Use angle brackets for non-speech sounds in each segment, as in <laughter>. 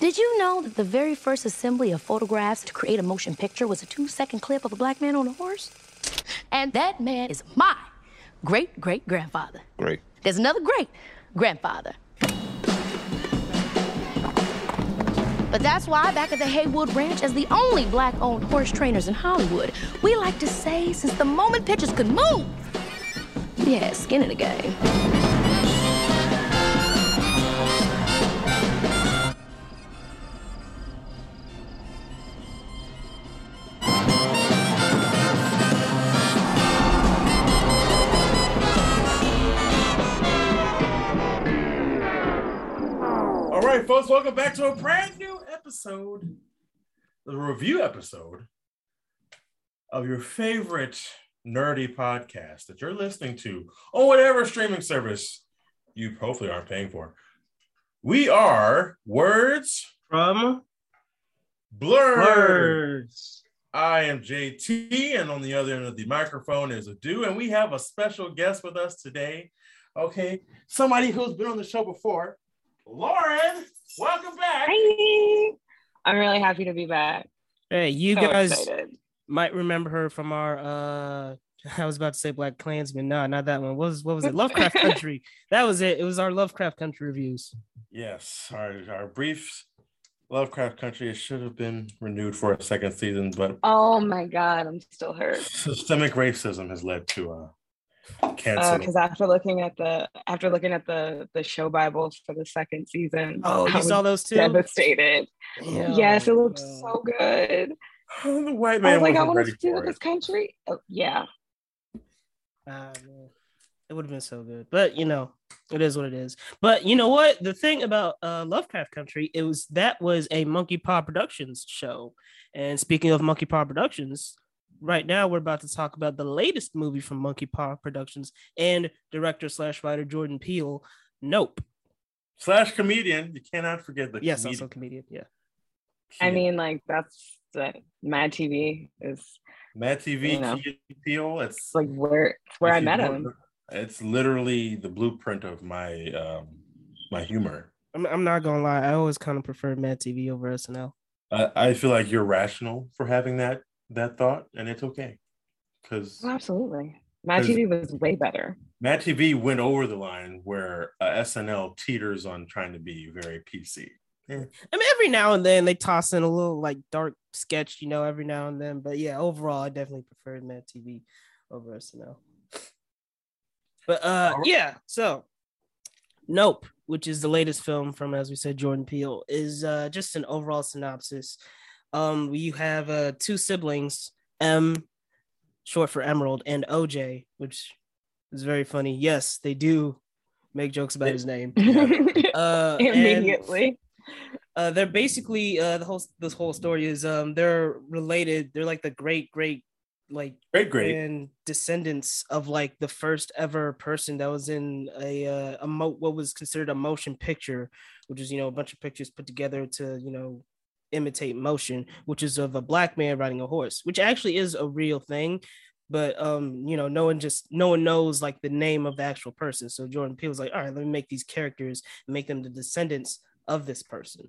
Did you know that the very first assembly of photographs to create a motion picture was a two second clip of a black man on a horse? And that man is my great great grandfather. Great. There's another great grandfather. But that's why, back at the Haywood Ranch, as the only black owned horse trainers in Hollywood, we like to say since the moment pictures could move, we had skin in the game. Back to a brand new episode, the review episode of your favorite nerdy podcast that you're listening to on whatever streaming service you hopefully aren't paying for. We are Words From Blurred. Words. I am JT, and on the other end of the microphone is Adu, and we have a special guest with us today. Okay, somebody who's been on the show before, Lauren. Welcome back. Hi. I'm really happy to be back. Hey, you So guys excited. might remember her from our uh <laughs> I was about to say Black Klansman. No, not that one. What was what was it? Lovecraft <laughs> Country. That was it. It was our Lovecraft Country reviews. Yes, our, our brief Lovecraft Country It should have been renewed for a second season, but Oh my god, I'm still hurt. <laughs> systemic racism has led to uh, cancel. Because after looking at the after looking at the the show Bible for the second season, Oh, I you saw those two? devastated. Damn, yes, it looked bro. so good. <sighs> the white I man was like, I want to see for this country. Oh, yeah, Ah, man. It would have been so good. But you know, it is what it is. But you know what? The thing about uh Lovecraft Country, it was that was a Monkey Paw Productions show. And speaking of Monkey Paw Productions, right now we're about to talk about the latest movie from Monkey Paw Productions and director slash writer Jordan Peele. Nope. Slash comedian, you cannot forget the Yes, comedian. also comedian. Yeah. I mean, like that's the Mad TV is Mad TV, you know. Peele, it's it's like where it's where I met him. know- It's literally the blueprint of my um my humor. I'm, I'm not gonna lie, I always kind of prefer Mad TV over SNL. I, I feel like you're rational for having that that thought, and it's okay because Oh, absolutely, Mad 'Cause- TV was way better. Mad TV went over the line where uh, SNL teeters on trying to be very PC. I mean, every now and then they toss in a little like dark sketch, you know, every now and then. But yeah, overall, I definitely preferred Mad TV over SNL. But uh, Alright. yeah, so Nope, which is the latest film from, as we said, Jordan Peele, is uh, just an overall synopsis. Um, you have uh, two siblings, M, short for Emerald, and OJ, which is very funny. Yes, they do make jokes about his name. <laughs> Uh, and- Immediately. uh they're basically uh the whole this whole story is um they're related they're like the great great like Great, great. and descendants of like the first ever person that was in a uh, a mo- what was considered a motion picture which is you know a bunch of pictures put together to you know imitate motion which is of a black man riding a horse which actually is a real thing. But um you know no one just no one knows like the name of the actual person. So jordan peele was like all right let me make these characters make them the descendants of this person.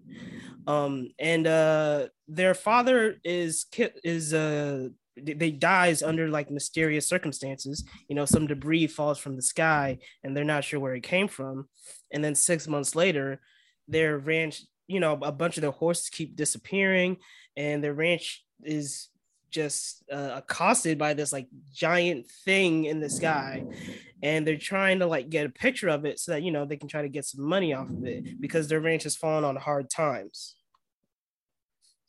Um and uh their father is is uh they dies under like mysterious circumstances. You know some debris falls from the sky and they're not sure where it came from. And then six months later their ranch you know a bunch of their horses keep disappearing and their ranch is just uh, accosted by this like giant thing in the sky. And they're trying to like get a picture of it so that you know they can try to get some money off of it because their ranch has fallen on hard times.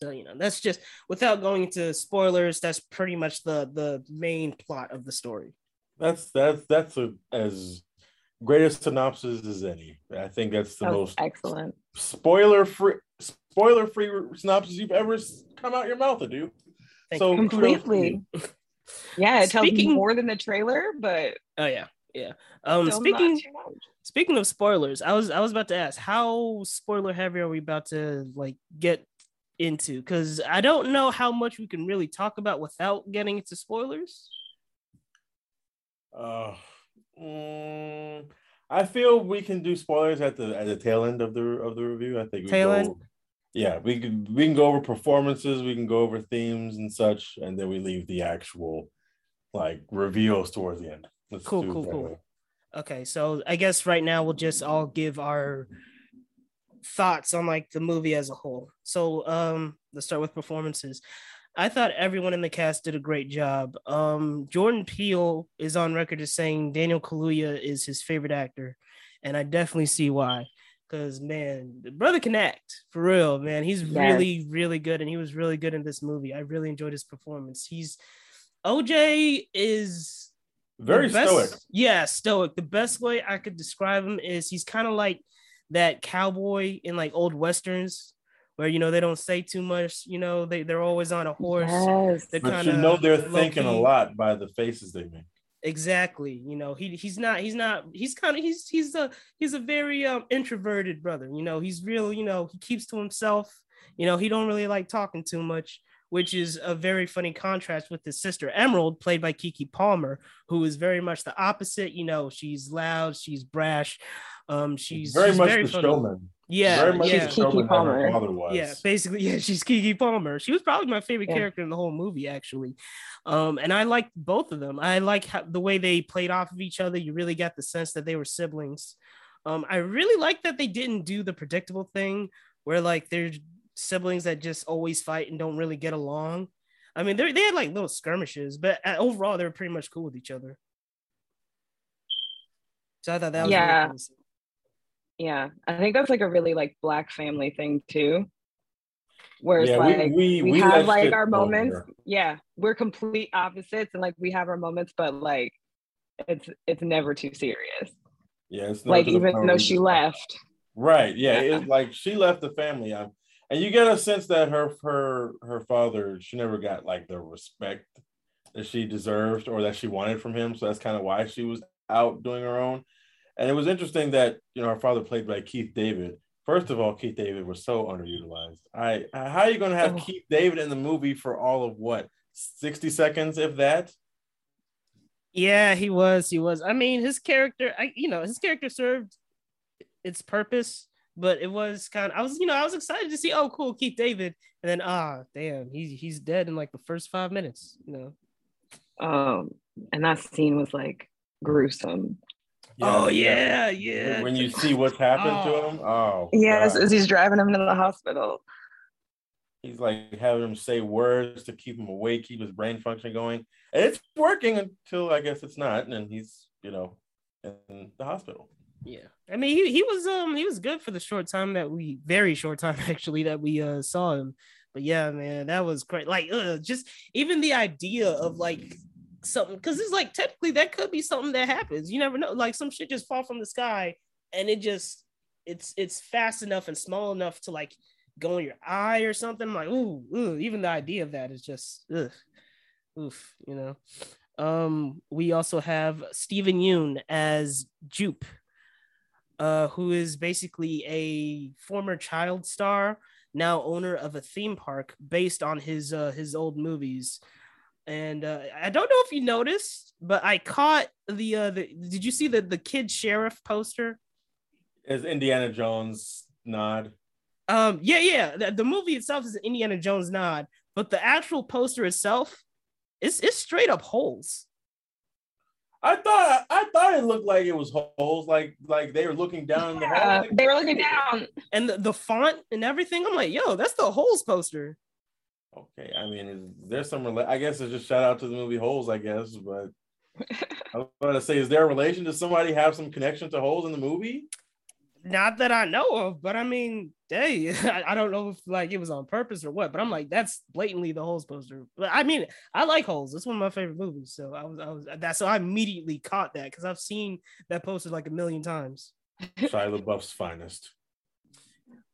So you know that's just without going into spoilers that's pretty much the the main plot of the story. That's that's that's a, as great a synopsis as any. I think that's the That most excellent. spoiler free spoiler free synopsis you've ever come out your mouth, dude. Thank So you. Completely. Yeah, it tells Speaking- more than the trailer, but oh yeah yeah um speaking not too much. speaking of spoilers i was i was about to ask how spoiler heavy are we about to like get into because i don't know how much we can really talk about without getting into spoilers Uh, mm, I feel we can do spoilers at the at the tail end of the of the review. I think we Tail go- end? yeah, we can we can go over performances, we can go over themes and such, and then we leave the actual like reveals towards the end. Let's Cool, cool, cool. way. Okay, so I guess right now we'll just all give our thoughts on like the movie as a whole. So um let's start with performances. I thought everyone in the cast did a great job. Um Jordan Peele is on record as saying Daniel Kaluuya is his favorite actor, and I definitely see why. Because man, the brother can act for real, man. He's Yes. really, really good, and he was really good in this movie. I really enjoyed his performance. He's OJ is Very best- stoic. Yeah, stoic. The best way I could describe him is he's kind of like that cowboy in like old westerns where you know they don't say too much, you know, they, they're always on a horse. Yes. They're But kind you of know they're thinking a lot by the faces they make. Exactly. You know, he he's not he's not he's kind of he's he's a he's a very um introverted brother. You know, he's real, you know, he keeps to himself. You know, he don't really like talking too much, which is a very funny contrast with his sister Emerald, played by Keke Palmer, who is very much the opposite. You know, she's loud, she's brash, um, she's very she's much very the funny. showman. Yeah, very much yeah. the showman Keke her Palmer. father was. Yeah, basically, yeah, she's Keke Palmer. She was probably my favorite Yeah. character in the whole movie, actually. Um, and I liked both of them. I like how, the way they played off of each other. You really got the sense that they were siblings. Um, I really like that they didn't do the predictable thing where like they're siblings that just always fight and don't really get along. I mean, they they had like little skirmishes, but uh, overall they were pretty much cool with each other. So I thought that was really Yeah. cool. Yeah. I think that's like a really like black family thing too. Where it's Yeah, like we, we, we, let have like our moments. there. Yeah. We're complete opposites and like we have our moments, but like it's it's never too serious. Yeah, it's Like even though she left. Right. Yeah. Yeah. It's like she left the family. um, and you get a sense that her her her father, she never got like the respect that she deserved or that she wanted from him. So that's kind of why she was out doing her own. And it was interesting that you know our father played by Keith David. First of all, Keith David was so underutilized. I how are you going to have Oh. Keith David in the movie for all of what sixty seconds, if that? Yeah, he was. He was. I mean, his character, I you know, his character served its purpose, but it was kind of I was, you know, I was excited to see, oh, cool, Keith David. And then ah, damn, he's he's dead in like the first five minutes, you know. Um and that scene was like gruesome. Oh yeah, yeah. When you see what's happened Oh. to him, oh Yes, God. as he's driving him to the hospital. He's like having him say words to keep him awake, keep his brain function going. And it's working until I guess it's not. And then he's, you know, in the hospital. Yeah. I mean, he, he was um he was good for the short time that we very short time <laughs> actually that we uh saw him. But yeah, man, that was great. Like uh, just even the idea of like something because it's like technically that could be something that happens. You never know. Like some shit just fall from the sky and it just it's it's fast enough and small enough to like go in your eye or something. I'm like, ooh, ooh, even the idea of that is just ugh, oof, you know. Um, we also have Steven Yeun as Jupe uh, who is basically a former child star, now owner of a theme park based on his uh, his old movies. And uh, I don't know if you noticed, but I caught the uh, the. Did you see the the kid sheriff poster? Is Indiana Jones nod? Um, yeah, yeah. The, the movie itself is an Indiana Jones nod, but the actual poster itself, it's it's straight up holes. I thought I thought it looked like it was holes, like like they were looking down in the hole. They were looking down. And the, the font and everything, I'm like, yo, that's the holes poster. Okay, I mean, is there some? Rela- I guess it's just shout out to the movie Holes, I guess. But <laughs> I was about to say, is there a relation? Does somebody have some connection to Holes in the movie? Not that I know of, but I mean, hey, <laughs> I, I don't know if like it was on purpose or what, but I'm like, that's blatantly the holes poster. But I mean, I like holes. It's one of my favorite movies. So I was, I was that. So I immediately caught that because I've seen that poster like a million times. Shia LaBeouf's finest.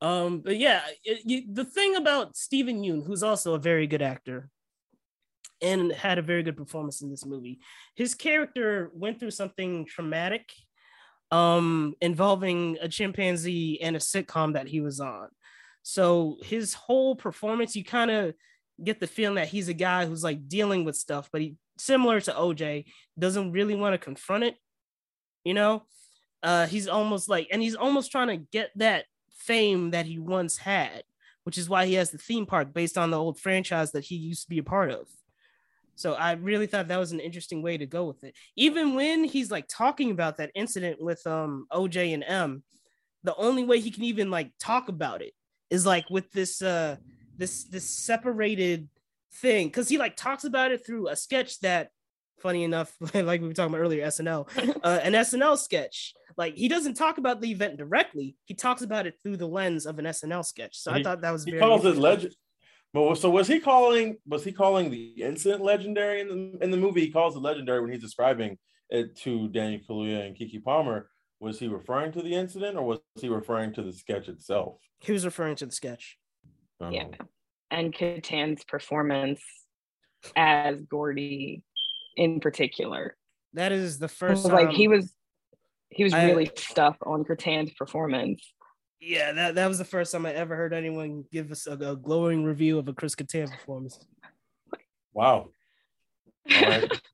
Um, but yeah, it, you, the thing about Steven Yeun, who's also a very good actor and had a very good performance in this movie, his character went through something traumatic um involving a chimpanzee and a sitcom that he was on. So his whole performance, you kind of get the feeling that he's a guy who's like dealing with stuff, but he similar to OJ, doesn't really want to confront it, you know? Uh he's almost like and he's almost trying to get that fame that he once had, which is why he has the theme park based on the old franchise that he used to be a part of. So I really thought that was an interesting way to go with it. Even when he's like talking about that incident with um OJ and M, the only way he can even like talk about it is like with this uh this this separated thing because he like talks about it through a sketch that funny enough <laughs> like we were talking about earlier snl <laughs> uh, an snl sketch like he doesn't talk about the event directly he talks about it through the lens of an snl sketch so He- i thought that was He very calls it legend. But so was he calling? Was he calling the incident legendary in the in the movie? He calls it legendary when he's describing it to Daniel Kaluuya and Keke Palmer. Was he referring to the incident or was he referring to the sketch itself? he was referring to the sketch Um, Yeah. And Kattan's performance as Gordy in particular. that is the first was like time- he was he was I- really stuck on Kattan's performance. yeah that, that was the first time i ever heard anyone give us a, a glowing review of a chris Kattan performance Wow. All right. <laughs>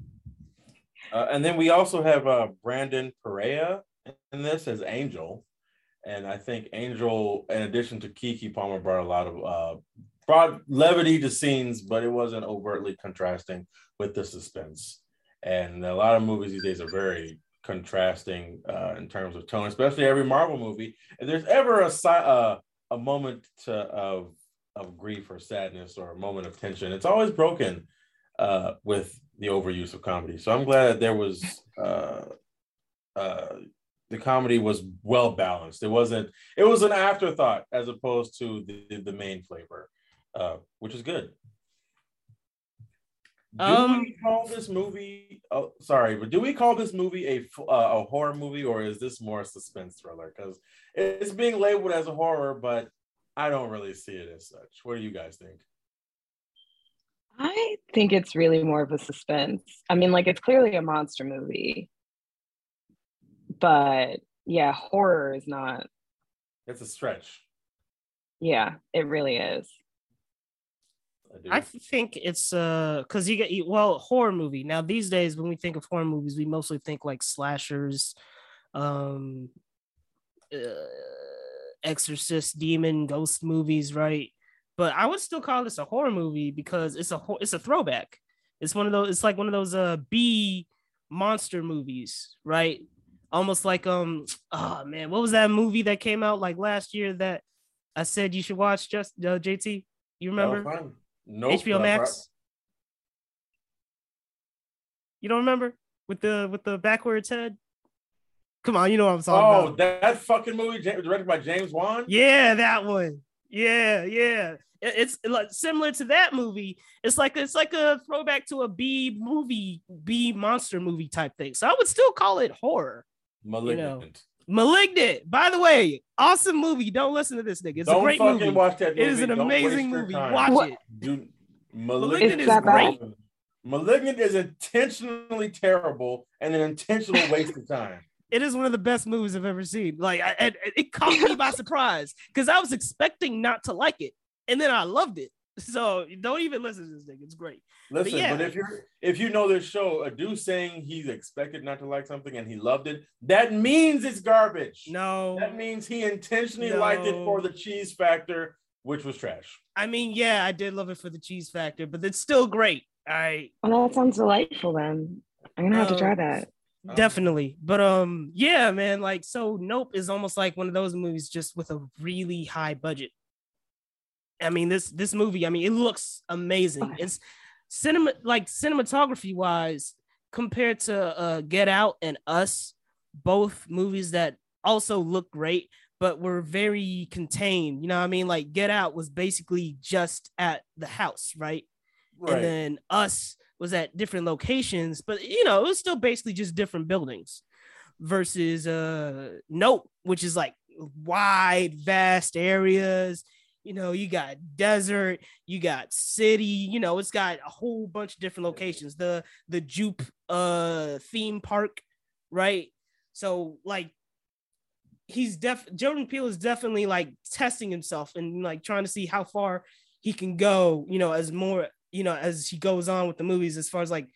Uh, and then we also have uh, Brandon Perea in this as Angel, and I think Angel, in addition to Keke Palmer, brought a lot of uh, brought levity to scenes, but it wasn't overtly contrasting with the suspense. And a lot of movies these days are very contrasting uh, in terms of tone, especially every Marvel movie. If there's ever a uh, a moment to, of of grief or sadness or a moment of tension, it's always broken uh, with the overuse of comedy. So I'm glad that there was uh, uh, the comedy was well balanced. It wasn't. It was an afterthought as opposed to the, the main flavor, uh, which is good. Do Um, we call this movie? Oh, sorry, but do we call this movie a f- uh, a horror movie or is this more a suspense thriller? Because it's being labeled as a horror, but I don't really see it as such. What do you guys think? I think it's really more of a suspense. I mean, like it's clearly a monster movie. But yeah, horror is not. It's a stretch. Yeah, it really is. I. I think it's uh because you get well horror movie now these days when we think of horror movies we mostly think like slashers, um, uh, exorcist, demon, ghost movies, right? But I would still call this a horror movie because it's a it's a throwback. It's one of those. It's like one of those uh B monster movies, right? Almost like um oh man, what was that movie that came out like last year that I said you should watch? Just uh, JT, you remember? Fine. Nope, HBO Max. You don't remember with the with the backwards head? Come on, you know what I'm talking Oh, about. that, that fucking movie directed by James Wan. Yeah, that one. Yeah, yeah. It's like similar to that movie. It's like it's like a throwback to a B movie, B monster movie type thing. So I would still call it horror. Malignant. Malignant. By the way, awesome movie. Don't listen to this nigga. It's Don't a great fucking movie. watch that movie. It is an Don't amazing movie. time. Watch What? it. Dude, Malignant Malignant is great. Malignant is intentionally terrible and an intentional waste of time. it is one of the best movies I've ever seen. Like, I, it, it caught me by <laughs> surprise because I was expecting not to like it, and then I loved it. <laughs> So don't even listen to this thing; it's great. Listen, but, yeah. if you're if you know this show, a dude saying he's expected not to like something and he loved it, that means it's garbage. No, That means he intentionally liked it for the cheese factor, which was trash. I mean, yeah, I did love it for the cheese factor, but it's still great. I Well, that sounds delightful then. I'm gonna have to try Um, that. Oh. definitely, but um, yeah, man, like so, Nope is almost like one of those movies just with a really high budget. I mean, this this movie, I mean, it looks amazing. Okay. It's cinema like cinematography wise compared to uh Get Out and Us, both movies that also look great, but were very contained. You know what I mean? Like Get Out was basically just at the house, right? Right. And then Us was at different locations, but you know, it was still basically just different buildings versus uh Nope, which is like wide, vast areas. You know, you got desert, you got city, you know, it's got a whole bunch of different locations. The the Jupe uh theme park, right? So like he's def Jordan Peele is definitely like testing himself and like trying to see how far he can go, you know, as more, you know, as he goes on with the movies, as far as like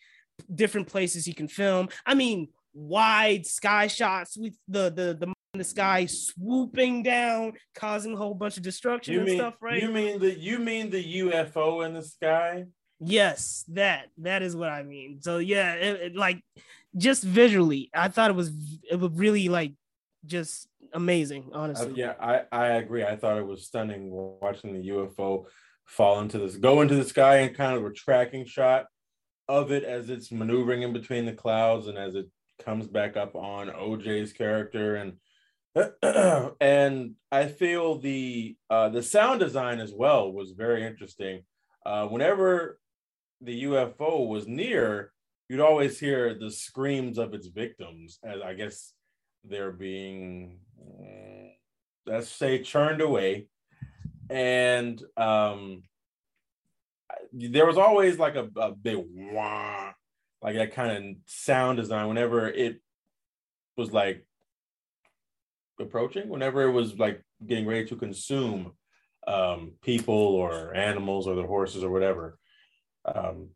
different places he can film. I mean, wide sky shots with the the the the sky swooping down, causing a whole bunch of destruction You and mean stuff, right? you mean the you mean the UFO in the sky? Yes, that that is what I mean. So yeah, it, it, like just visually, I thought it was it was really like just amazing, Uh, honestly. yeah, I I agree. I thought it was stunning watching the UFO fall into this go into the sky and kind of a tracking shot of it as it's maneuvering in between the clouds and as it comes back up on OJ's character and <clears throat> and I feel the uh, the sound design as well was very interesting. Uh, whenever the UFO was near, you'd always hear the screams of its victims, as I guess they're being, mm, let's say, churned away. And um, there was always like a, a big wah, like that kind of sound design whenever it was like approaching, whenever it was like getting ready to consume um, people or animals or the horses or whatever. Um,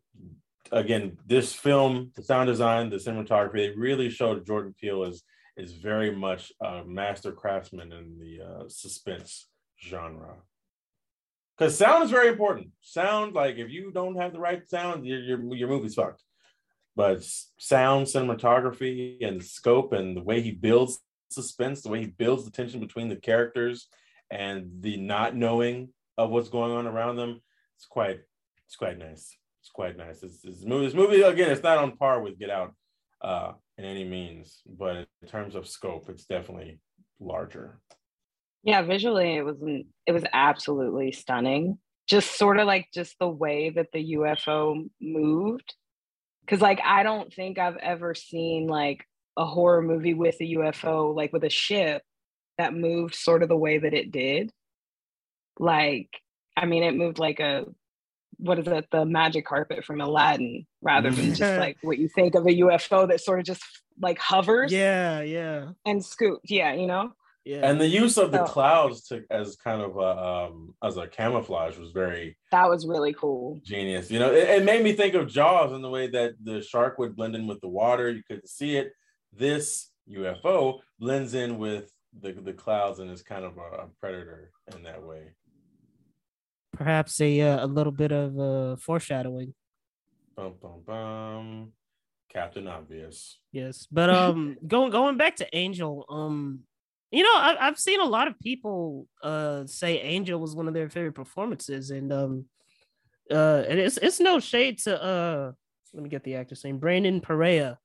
again, this film, the sound design, the cinematography, they really showed Jordan Peele is is very much a master craftsman in the uh, suspense genre. Because sound is very important. Sound, like if you don't have the right sound, your your, your movie's fucked. But sound, cinematography, and scope, and the way he builds suspense, the way he builds the tension between the characters, and the not knowing of what's going on around them, it's quite it's quite nice. It's quite nice. Movie, this movie again, it's not on par with Get Out uh, in any means, but in terms of scope, it's definitely larger. Yeah, visually it was it was absolutely stunning. Just sort of like just the way that the UFO moved. Cause like I don't think I've ever seen like a horror movie with a UFO, like with a ship that moved sort of the way that it did. Like, I mean, it moved like a what is it, the magic carpet from Aladdin, rather than just <laughs> like what you think of a UFO that sort of just like hovers Yeah, yeah, and scoots. Yeah, you know? yeah. And the use of the Oh. clouds to as kind of a um, as a camouflage was very That was really cool. genius. You know, it, it made me think of Jaws in the way that the shark would blend in with the water. You couldn't see it. This UFO blends in with the, the clouds and is kind of a, a predator in that way. Perhaps a uh, a little bit of uh, foreshadowing. Bum bum bum. Captain Obvious. Yes, but um, <laughs> going going back to Angel, um, you know, I, I've seen a lot of people uh say Angel was one of their favorite performances, and um, uh, and it's it's no shade to uh, let me get the actor's name, Brandon Perea,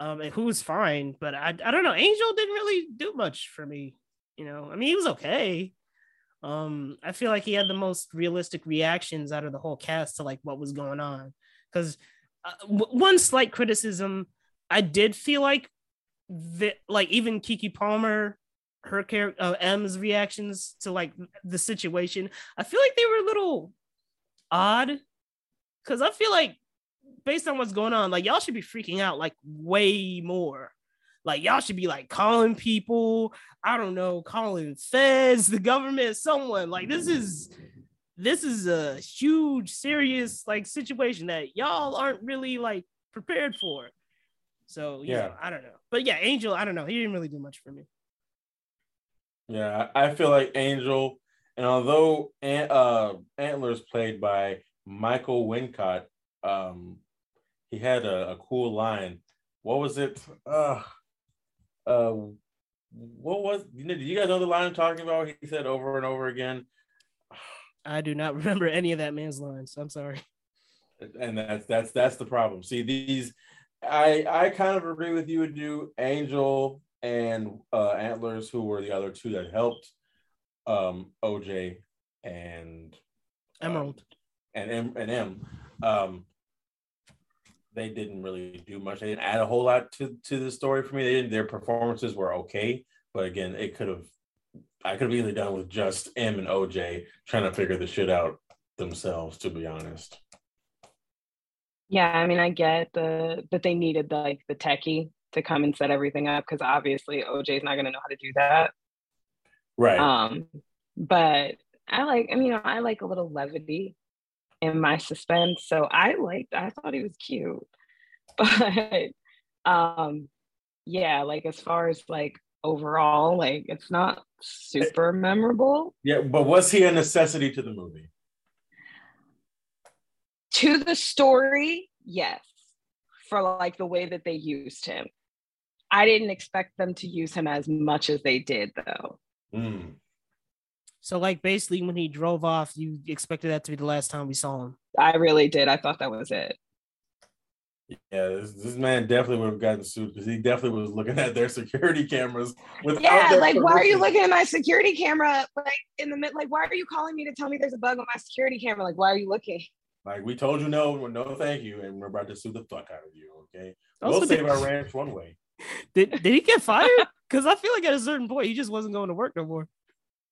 um, and who was fine, but I I don't know, Angel didn't really do much for me, you know. I mean, he was okay. Um, I feel like he had the most realistic reactions out of the whole cast to like what was going on, because uh, w- one slight criticism I did feel like that, like even Keke Palmer, her character, uh, M's reactions to like the situation, I feel like they were a little odd because I feel like based on what's going on, like y'all should be freaking out like way more. Like y'all should be like calling people, I don't know, calling feds, the government, someone. Like this is this is a huge, serious like situation that y'all aren't really like prepared for. So yeah, Yeah. I don't know. But yeah, Angel, I don't know. He didn't really do much for me. Yeah, I I feel like Angel, and although Ant, uh, Antlers played by Michael Wincott, um, he had a, a cool line. What was it? Uh, uh, what was? You know, do you guys know the line I'm talking about? He said over and over again, I do not <laughs> remember any of that man's lines. I'm sorry. and that's that's that's the problem. See these, I I kind of agree with you. Do Angel and uh, Antlers, who were the other two that helped um, OJ and Emerald. and M and M, um, they didn't really do much. They didn't add a whole lot to to the story for me. They didn't, their performances were okay, but again, it could have. I could have easily done with just M and OJ trying to figure the shit out themselves. To be honest, Yeah, I mean, I get the that they needed like the techie to come and set everything up because obviously OJ's not gonna know how to do that. right? Um, but I like, I mean, I like a little levity in my suspense, so I liked. I thought he was cute, <laughs> but um, yeah, like as far as like overall. Like it's not super memorable. Yeah, but was he a necessity to the movie? To the story, yes. For like the way that they used him. I didn't expect them to use him as much as they did though. Mm. So like basically when he drove off, you expected that to be the last time we saw him. I really did. I thought that was it. Yeah, this, this man definitely would have gotten sued because he definitely was looking at their <laughs> security cameras. Yeah, their like why are you looking at my security camera? Like in the mid, like why are you calling me to tell me there's a bug on my security camera? Like why are you looking? Like we told you no, no, thank you, and we're about to sue the fuck out of you. Okay, Also, we'll save did- our ranch one way. <laughs> Did did he get fired? Because I feel like at a certain point he just wasn't going to work no more.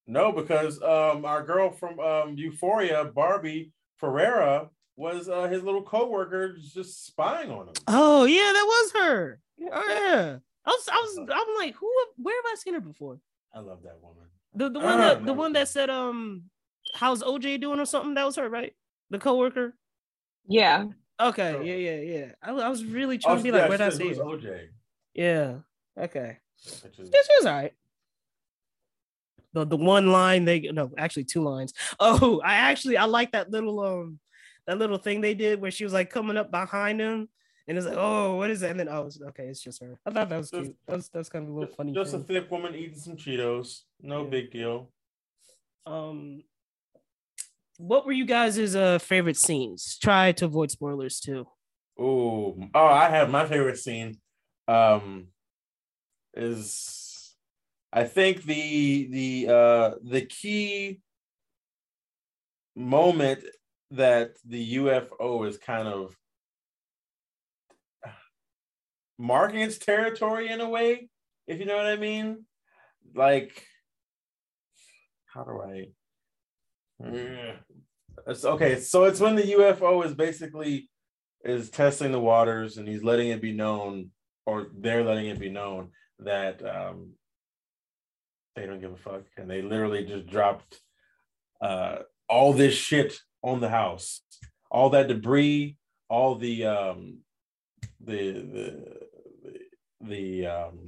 No, because um, our girl from um, Euphoria, Barbie Ferreira, was uh, his little coworker, just spying on him. Oh yeah, that was her. Oh yeah. I was I was I'm like, who where have I seen her before? I love that woman. The the one that the one that said um how's OJ doing or something? That was her, right? The coworker. Yeah. Okay, Sure. yeah, yeah, yeah. I, I was really trying to be Oh, yeah, like, where did I see? OJ. Yeah. Okay. Which is, This was all right. The the one line they no, actually two lines. <laughs> Oh, I actually I like that little um that little thing they did where she was like coming up behind him and it's like, oh, what is that? And then oh okay, it's just her. I thought that was Just- cute. That's that's kind of a little funny. just a thing. thick woman eating some Cheetos. No Yeah. big deal. Um what were you guys' uh favorite scenes? Try to avoid spoilers too. Oh, oh, I have my favorite scene. Um, is I think the the uh the key moment that the UFO is kind of marking its territory in a way, if you know what I mean. Like, how do I? Mm. It's okay. So it's when the UFO is basically is testing the waters and he's letting it be known, or they're letting it be known that um, they don't give a fuck, and they literally just dropped uh, all this shit on the house, all that debris, all the um, the the the um,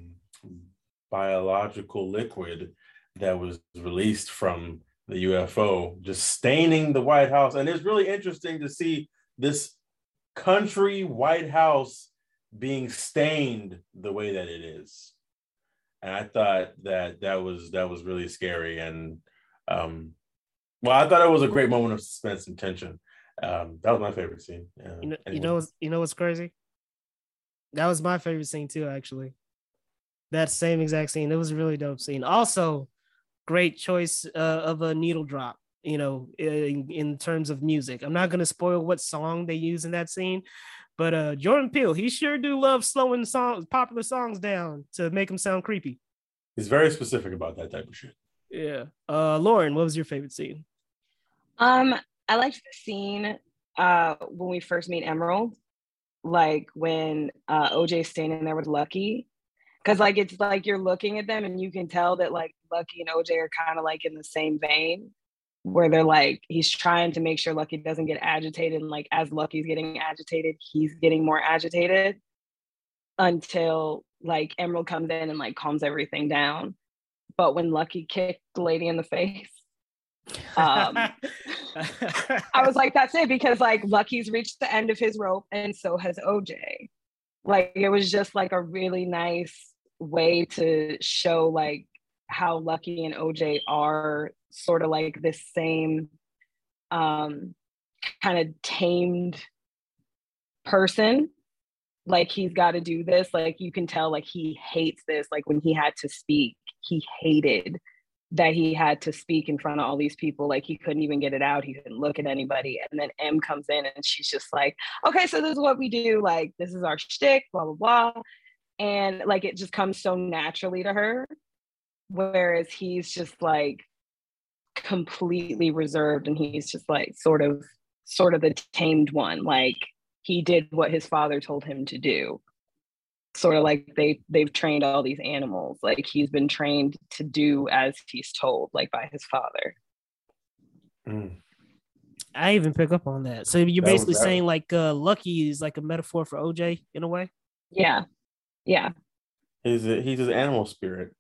biological liquid that was released from the UFO, just staining the White House, and it's really interesting to see this country White House being stained the way that it is. And I thought that that was that was really scary. And um, well, I thought it was a great moment of suspense and tension. Um, that was my favorite scene. Uh, You know, you know, what's, you know what's crazy? That was my favorite scene too, actually. That same exact scene. It was a really dope scene. Also, great choice uh, of a needle drop. You know, in, in terms of music. I'm not gonna spoil what song they use in that scene, but uh, Jordan Peele, he sure do love slowing songs, popular songs down to make them sound creepy. He's very specific about that type of shit. Yeah. Uh, Lauren, what was your favorite scene? Um, I liked the scene uh when we first meet Emerald, like when uh OJ's standing there with Lucky. Cause like it's like you're looking at them and you can tell that like Lucky and OJ are kind of like in the same vein where they're like he's trying to make sure Lucky doesn't get agitated and like as Lucky's getting agitated, he's getting more agitated until like Emerald comes in and like calms everything down. But when Lucky kicked the lady in the face, um, <laughs> I was like, that's it, because like Lucky's reached the end of his rope, and so has OJ. Like it was just like a really nice way to show like how Lucky and OJ are sort of like this same um kind of tamed person. Like he's got to do this. Like you can tell like he hates this. Like when he had to speak, he hated that he had to speak in front of all these people. Like he couldn't even get it out. He couldn't look at anybody. And then M comes in and she's just like, okay, so this is what we do. Like, this is our shtick, blah, blah, blah. And like it just comes so naturally to her. Whereas he's just like completely reserved and he's just like sort of sort of the tamed one. Like he did what his father told him to do sort of like they they've trained all these animals like he's been trained to do as he's told like by his father Mm. I even pick up on that. So you're That basically that- saying like uh, Lucky is like a metaphor for OJ in a way. yeah yeah He's a, he's his animal spirit.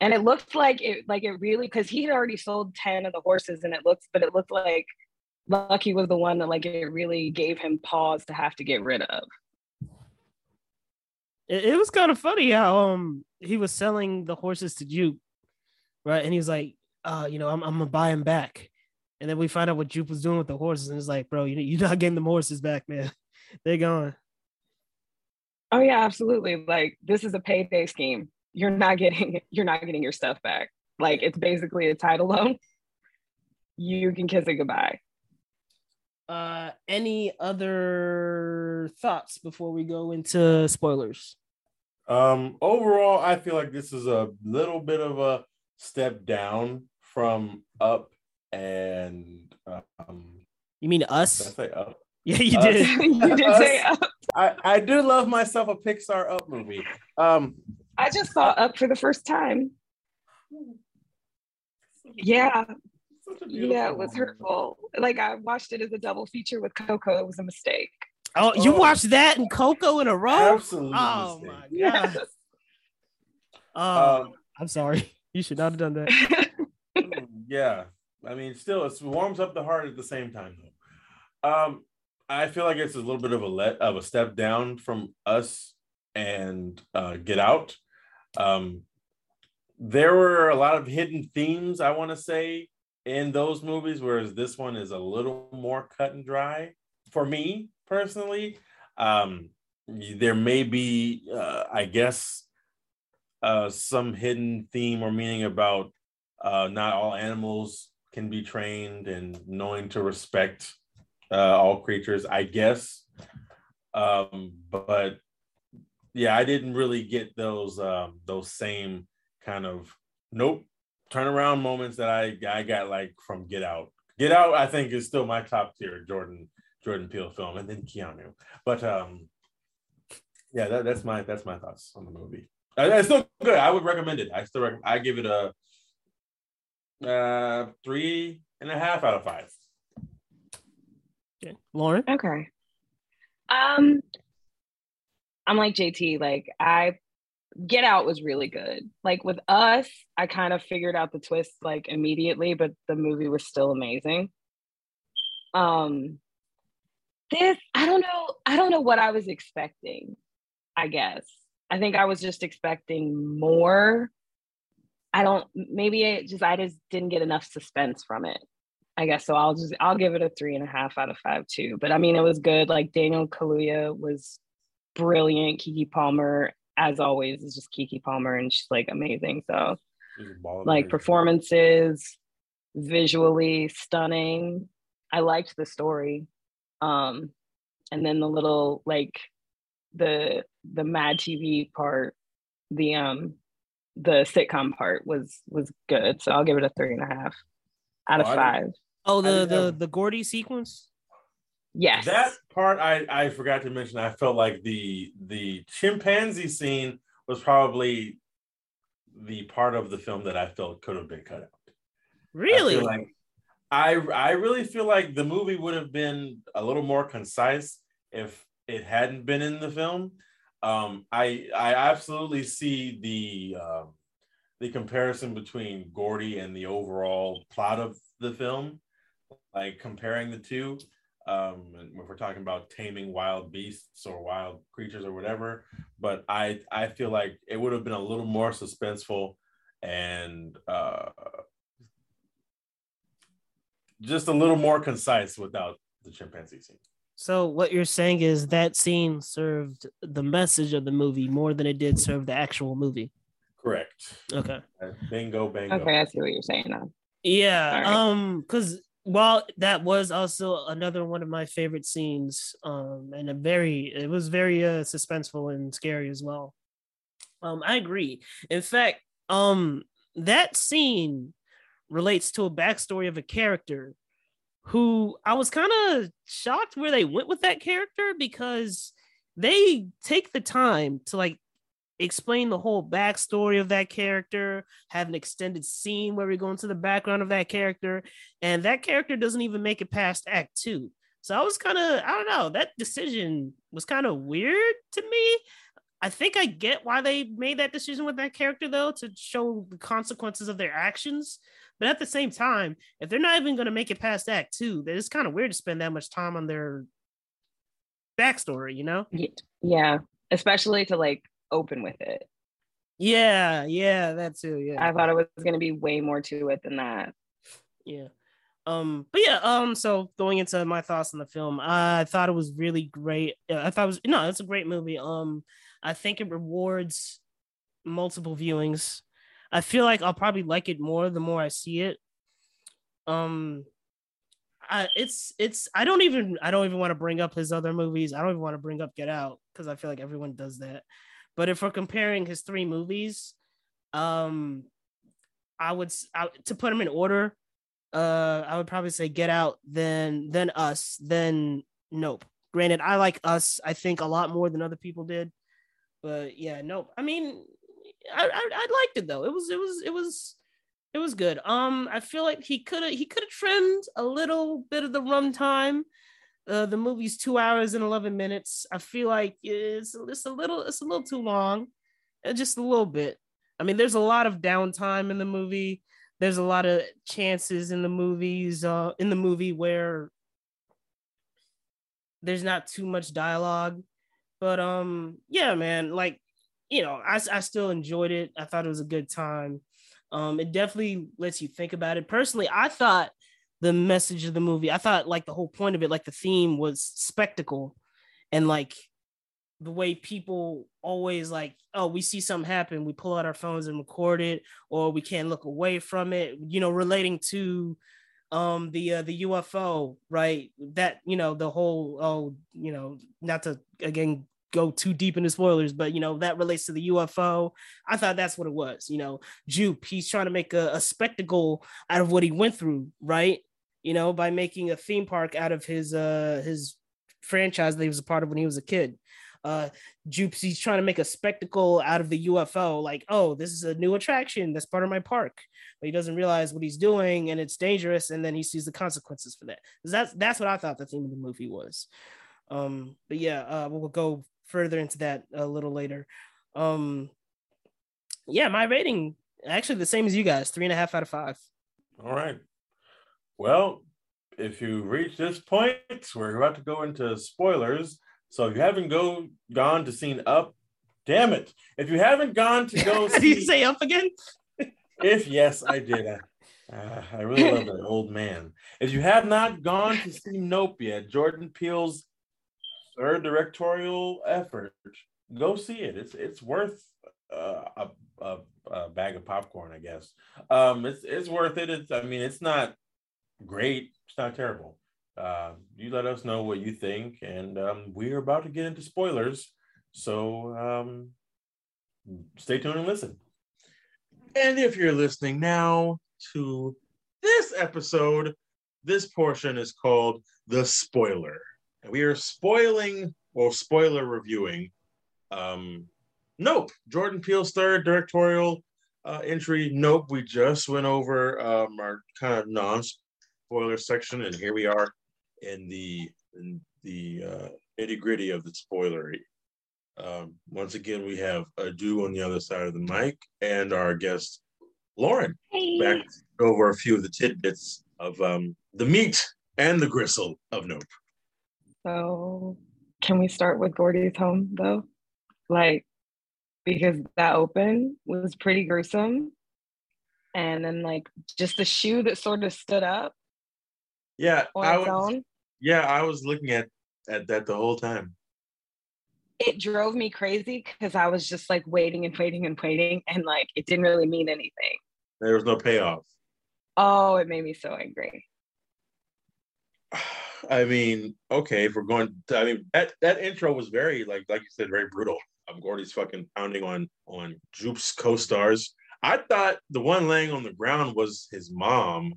And it looked like it like it really because he had already sold 10 of the horses and it looks but it looked like lucky was the one that like it really gave him pause to have to get rid of it, it was kind of funny how um he was selling the horses to Jupe, right? And he was like, uh, you know, I'm, I'm gonna buy him back. And then we find out what Jupe was doing with the horses, and it's like, bro, you you're not getting the horses back, man. <laughs> They're gone. Oh yeah, absolutely. Like this is a payday scheme. You're not getting <laughs> you're not getting your stuff back. Like it's basically a title loan. You can kiss it goodbye. Uh, any other thoughts before we go into spoilers? Um, overall, I feel like this is a little bit of a step down from Up and um. You mean us? Did I say Up? <laughs> Yeah, you Us. did. <laughs> you did say up. I I do love myself a Pixar Up movie. Um, I just saw up for the first time. Yeah, such a beautiful yeah, it was hurtful. Like I watched it as a double feature with Coco. It was a mistake. Oh, you Oh. watched that and Coco in a row? Absolutely. Oh mistake. my <laughs> Yes. god. Oh, Um, I'm sorry. <laughs> You should not have done that. <laughs> yeah i mean still it warms up the heart at the same time though um i feel like it's a little bit of a let of a step down from us and uh get out um there were a lot of hidden themes i want to say in those movies whereas this one is a little more cut and dry for me personally um there may be uh, i guess uh some hidden theme or meaning about uh, not all animals can be trained and knowing to respect uh, all creatures, I guess. Um, but yeah, I didn't really get those um, those same kind of nope turnaround moments that I I got like from Get Out. Get Out, I think, is still my top tier Jordan Jordan Peele film, and then Keanu. But um, yeah, that, that's my that's my thoughts on the movie. Uh, It's still good. I would recommend it. I still rec- I give it a uh three and a half out of five. Okay. Lauren? Okay. Um, I'm like JT. Like I, Get Out was really good. Like with us, I kind of figured out the twist like immediately, but the movie was still amazing. Um, this I don't know. I don't know what I was expecting. I guess I think I was just expecting more. I don't. Maybe it just I just didn't get enough suspense from it. I guess so. I'll just I'll give it a three and a half out of five too. But I mean, it was good. Like Daniel Kaluuya was brilliant. Keke Palmer, as always, is just Keke Palmer, and she's like amazing. So She's a ball of like performances, visually stunning. I liked the story, um, and then the little like the the Mad TV part, the um the sitcom part was was good. So I'll give it a three and a half out of Oh, five. Oh, the the the Gordy sequence. Yes. That part I, I forgot to mention. I felt like the the chimpanzee scene was probably the part of the film that I felt could have been cut out. Really? feel like I I really feel like the movie would have been a little more concise if it hadn't been in the film. Um, I I absolutely see the um, the comparison between Gordy and the overall plot of the film, like comparing the two. Um, and if we're talking about taming wild beasts or wild creatures or whatever, but I I feel like it would have been a little more suspenseful and uh, just a little more concise without the chimpanzee scene. So what you're saying is that scene served the message of the movie more than it did serve the actual movie. Correct. Okay. Bingo, Bingo, okay, I see what you're saying now. Yeah. Alright. Um, because while that was also another one of my favorite scenes, um, and a very it was very uh suspenseful and scary as well. Um, I agree. In fact, um, that scene relates to a backstory of a character who I was kind of shocked where they went with that character because they take the time to like explain the whole backstory of that character, have an extended scene where we go into the background of that character, and that character doesn't even make it past Act Two. So I was kind of, I don't know, that decision was kind of weird to me. I think I get why they made that decision with that character though to show the consequences of their actions. But at the same time, if they're not even going to make it past Act Two, then it's kind of weird to spend that much time on their backstory. You know? Yeah, especially to like open with it. Yeah, yeah, that too. Yeah, I thought it was going to be way more to it than that. Yeah. Um, but yeah, um, so going into my thoughts on the film, I thought it was really great. I thought it was no, it's a great movie. Um, I think it rewards multiple viewings. I feel like I'll probably like it more the more I see it. Um, I it's it's I don't even I don't even want to bring up his other movies. I don't even want to bring up Get Out because I feel like everyone does that. But if we're comparing his three movies, um, I would I, to put them in order. Uh, I would probably say Get Out, then then Us, then Nope. Granted, I like Us. I think a lot more than other people did. But yeah, Nope. I mean, I, I, I liked it though. It was it was it was it was good. Um, I feel like he could have he could have trimmed a little bit of the runtime. Uh, the movie's two hours and eleven minutes. I feel like it's it's a little it's a little too long, uh, just a little bit. I mean, there's a lot of downtime in the movie. There's a lot of chances in the movies uh, in the movie where there's not too much dialogue. But um, yeah, man, like you know, I, I still enjoyed it. I thought it was a good time. Um, it definitely lets you think about it. Personally, I thought the message of the movie, I thought like the whole point of it, like the theme was spectacle and like the way people always like, oh, we see something happen, we pull out our phones and record it, or we can't look away from it, you know, relating to um the uh, the UFO, right? That you know the whole oh you know not to again go too deep into spoilers, but you know that relates to the UFO. I thought that's what it was. You know, Jupe, he's trying to make a, a spectacle out of what he went through, right? You know, by making a theme park out of his uh his franchise that he was a part of when he was a kid. Uh Jupe, he's trying to make a spectacle out of the UFO, like, oh, this is a new attraction that's part of my park. But he doesn't realize what he's doing and it's dangerous, and then he sees the consequences for that. That's that's what I thought the theme of the movie was. Um, but yeah, uh, we'll go further into that a little later. Um, yeah, my rating actually the same as you guys, three and a half out of five. All right. Well, if you reach this point, we're about to go into spoilers. So if you haven't go gone to scene up, damn it! If you haven't gone to go, <laughs> did you say up again? if yes, I did. Uh, I really love that old man. If you have not gone to see Nope yet, Jordan Peele's third directorial effort. Go see it. It's it's worth uh, a, a, a bag of popcorn, I guess. Um, it's it's worth it. It's I mean, it's not great. It's not terrible. Uh, you let us know what you think, and um, we are about to get into spoilers. So um, stay tuned and listen. And if you're listening now to this episode, this portion is called the spoiler And we are spoiling or spoiler reviewing. Um, nope, Jordan Peele's third directorial uh, entry. Nope, we just went over um, our kind of non-spoiler section, and here we are in the in the uh, nitty gritty of the spoilery. Um, once again, we have Adu on the other side of the mic, and our guest Lauren hey. back over a few of the tidbits of um, the meat and the gristle of Nope. So, can we start with Gordy's home though? Like, because that open was pretty gruesome. And then, like, just the shoe that sort of stood up. Yeah, I was. Own. Yeah, I was looking at at that the whole time. It drove me crazy because I was just like waiting and waiting and waiting, and like it didn't really mean anything. There was no payoff. Oh, it made me so angry. <sighs> I mean, okay, if we're going, to, I mean, that that intro was very like like you said, very brutal. Um, Gordy's fucking pounding on on Jupe's co-stars. I thought the one laying on the ground was his mom,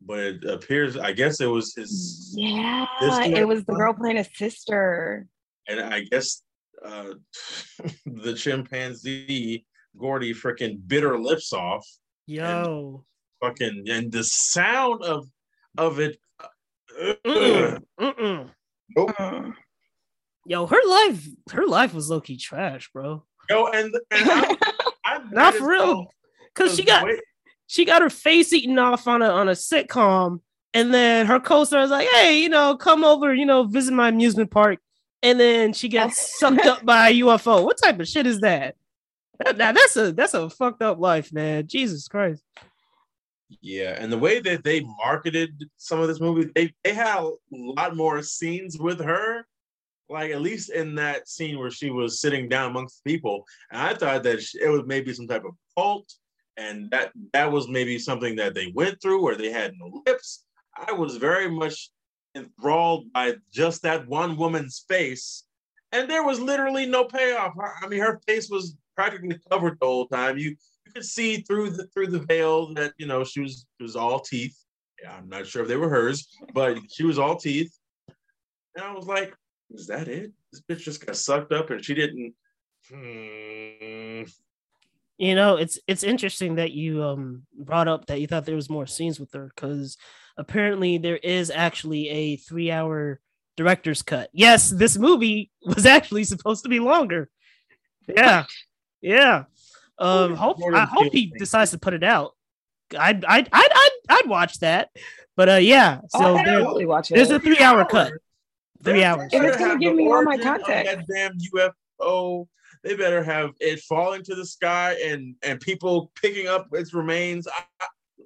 but it appears, I guess it was his. Yeah, sister. it was the girl playing his sister. And I guess uh, <laughs> the chimpanzee Gordy freaking bit her lips off. Yo. And fucking and the sound of of it Mm-mm. Mm-mm. Nope. Yo, her life, her life was low key trash, bro. Yo, and, and I, <laughs> I Not for real, because she got Wait, she got her face eaten off on a on a sitcom, and then her co-star is like, "Hey, you know, come over, you know, visit my amusement park," and then she gets sucked up <laughs> by a UFO. What type of shit is that? That- Now that's a that's a fucked up life, man. Jesus Christ. Yeah, and the way that they marketed some of this movie, they they had a lot more scenes with her. Like at least in that scene where she was sitting down amongst people, and I thought that she- it was maybe some type of cult, and that that was maybe something that they went through, where they had no lips. I was very much enthralled by just that one woman's face, and there was literally no payoff. I- I mean, her face was practically <laughs> covered the whole time. You you could see through the through the veil that you know she was she was all teeth. Yeah, I'm not sure if they were hers, but she was all teeth. And I was like, is that it? This bitch just got sucked up and she didn't. Hmm. You know, it's it's interesting that you um brought up that you thought there was more scenes with her because apparently there is actually a three hour director's cut. Yes, this movie <laughs> was actually supposed to be longer. Yeah, yeah. Um, hope I hope he decides to put it out. I'd I'd I'd I'd, I'd watch that. But uh, yeah. Oh, So I'd there, totally watch there's a three hour cut. Three hours. If it's gonna give me all my origin of context. That damn UFO. They better have it falling to the sky and and people picking up its remains. I,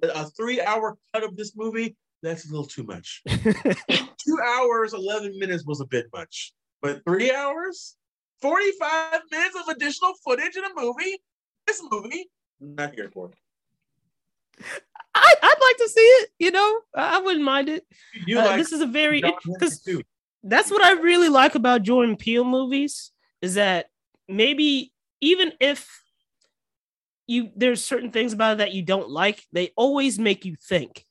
a three hour cut of this movie. That's a little too much. <laughs> Two hours, eleven minutes was a bit much, but three hours, forty five minutes of additional footage in a movie. This movie, not here for. I, I'd like to see it. You know, I, I wouldn't mind it. You Uh, like this is a very because that's what I really like about Jordan Peele movies is that maybe even if you there's certain things about it that you don't like, they always make you think.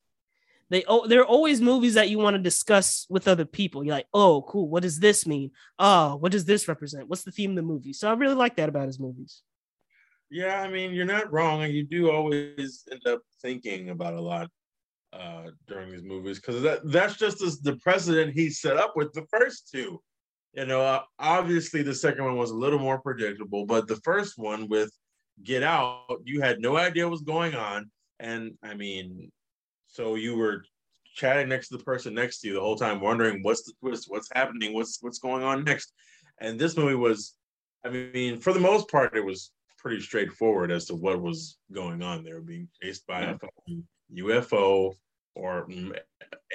They oh, there are always movies that you want to discuss with other people. You're like, oh, cool. What does this mean? Oh, what does this represent? What's the theme of the movie? So I really like that about his movies. Yeah, I mean, you're not wrong, and you do always end up thinking about a lot uh, during these movies because that that's just as the precedent he set up with the first two. You know, obviously the second one was a little more predictable, but the first one with Get Out, you had no idea what was going on, and I mean, so you were chatting next to the person next to you the whole time, wondering what's the twist, what's happening, what's what's going on next. And this movie was, I mean, for the most part, it was pretty straightforward as to what was going on. They were being chased by a UFO or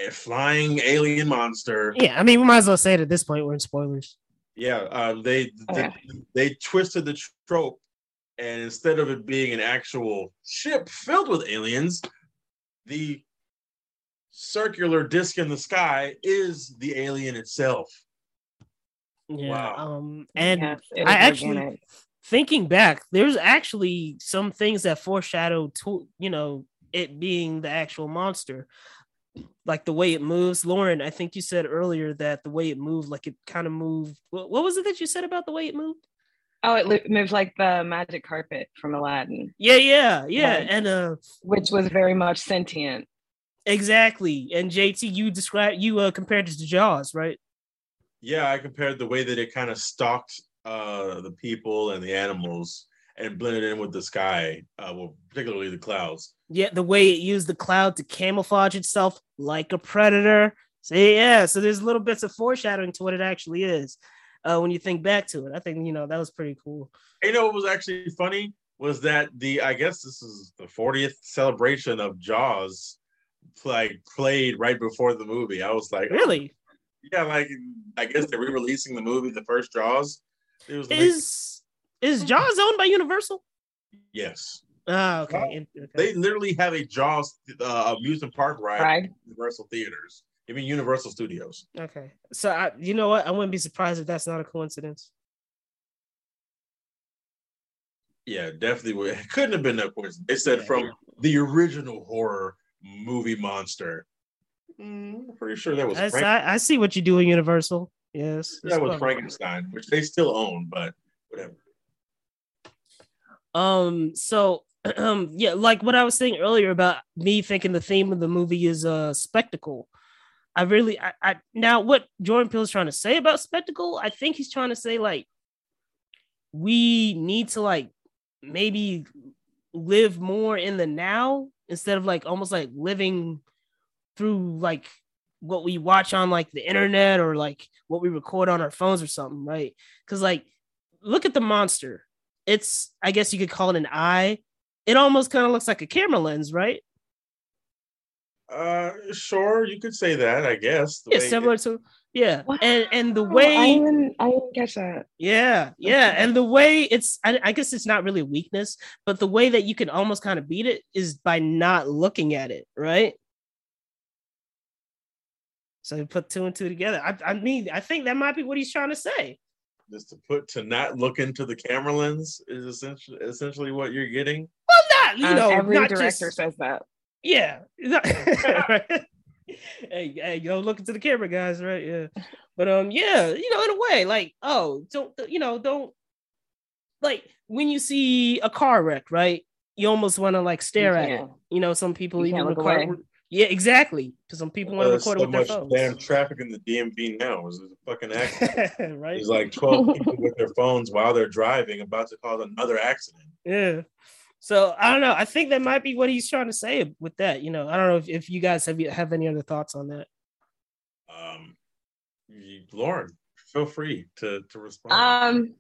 a flying alien monster. Yeah, I mean, we might as well say it at this point. We're in spoilers. Yeah, uh, they, they Okay. they twisted the trope, and instead of it being an actual ship filled with aliens, the circular disc in the sky is the alien itself. Yeah. Wow. Um, and Yes, it I actually organic. thinking back, there's actually some things that foreshadow to you know it being the actual monster, like the way it moves. Lauren, I think you said earlier that the way it moved, like it kind of moved. What, what was it that you said about the way it moved? Oh, it moved like the magic carpet from Aladdin, Yeah, yeah, yeah, Right. and uh, which was very much sentient. exactly. And JT, you described you uh compared it to Jaws, right? Yeah, I compared the way that it kind of stalked uh, the people and the animals and blended in with the sky, uh, well, particularly the clouds. Yeah, the way it used the cloud to camouflage itself like a predator. See, yeah, so there's little bits of foreshadowing to what it actually is. Uh, when you think back to it, I think you know that was pretty cool. You know what was actually funny was that the I guess this is the 40th celebration of Jaws, like played right before the movie. I was like, Really, yeah, like I guess they're re-releasing the movie, the first Jaws. It was like, is is Jaws owned by Universal? yes, Ah, okay. in- okay. they literally have a Jaws uh, amusement park ride Right. at Universal Theaters. I mean Universal Studios. okay. So I, you know what? I wouldn't be surprised if that's not a coincidence. Yeah, definitely. would- It couldn't have been that coincidence. They said Yeah. from the original horror movie monster. Mm, I'm pretty sure that was I, I, I see what you do in Universal. Yes, that was. Frankenstein, which they still own, but whatever. Um, so um, <clears throat> yeah, like what I was saying earlier about me thinking the theme of the movie is a uh, spectacle. I really, I, I now what Jordan Peele is trying to say about spectacle, I think he's trying to say like we need to like maybe live more in the now instead of like almost like living through like what we watch on like the internet or like what we record on our phones or something, right? Because like look at the monster. It's I guess you could call it an eye. It almost kind of looks like a camera lens, right? Uh, sure, you could say that. I guess. Yeah, similar to yeah, Wow. and and the I way didn't, I didn't catch that. yeah yeah, and the way it's I, I guess it's not really a weakness, but the way that you can almost kind of beat it is by not looking at it, right? So you put two and two together. I, I mean, I think that might be what he's trying to say. Just to put to not look into the camera lens is essentially essentially what you're getting. Well, not you Um, know, every not director just, says that. yeah. Right? <laughs> <laughs> hey, hey, yo, look into the camera, guys, right? Yeah. But um, yeah, you know, in a way, like, oh, don't you know, don't like when you see a car wreck, right? You almost want to like stare at it. You know, some people You even can't look record. away. Yeah, exactly. Because some people want to There's record it so with their much phones. damn traffic in the DMV now. Is a fucking accident. <laughs> right? There's like 12 people with their phones while they're driving, about to cause another accident. Yeah. So I don't know. I think that might be what he's trying to say with that. You know, I don't know if, if you guys have have any other thoughts on that. Um, Lauren, feel free to to respond. Um,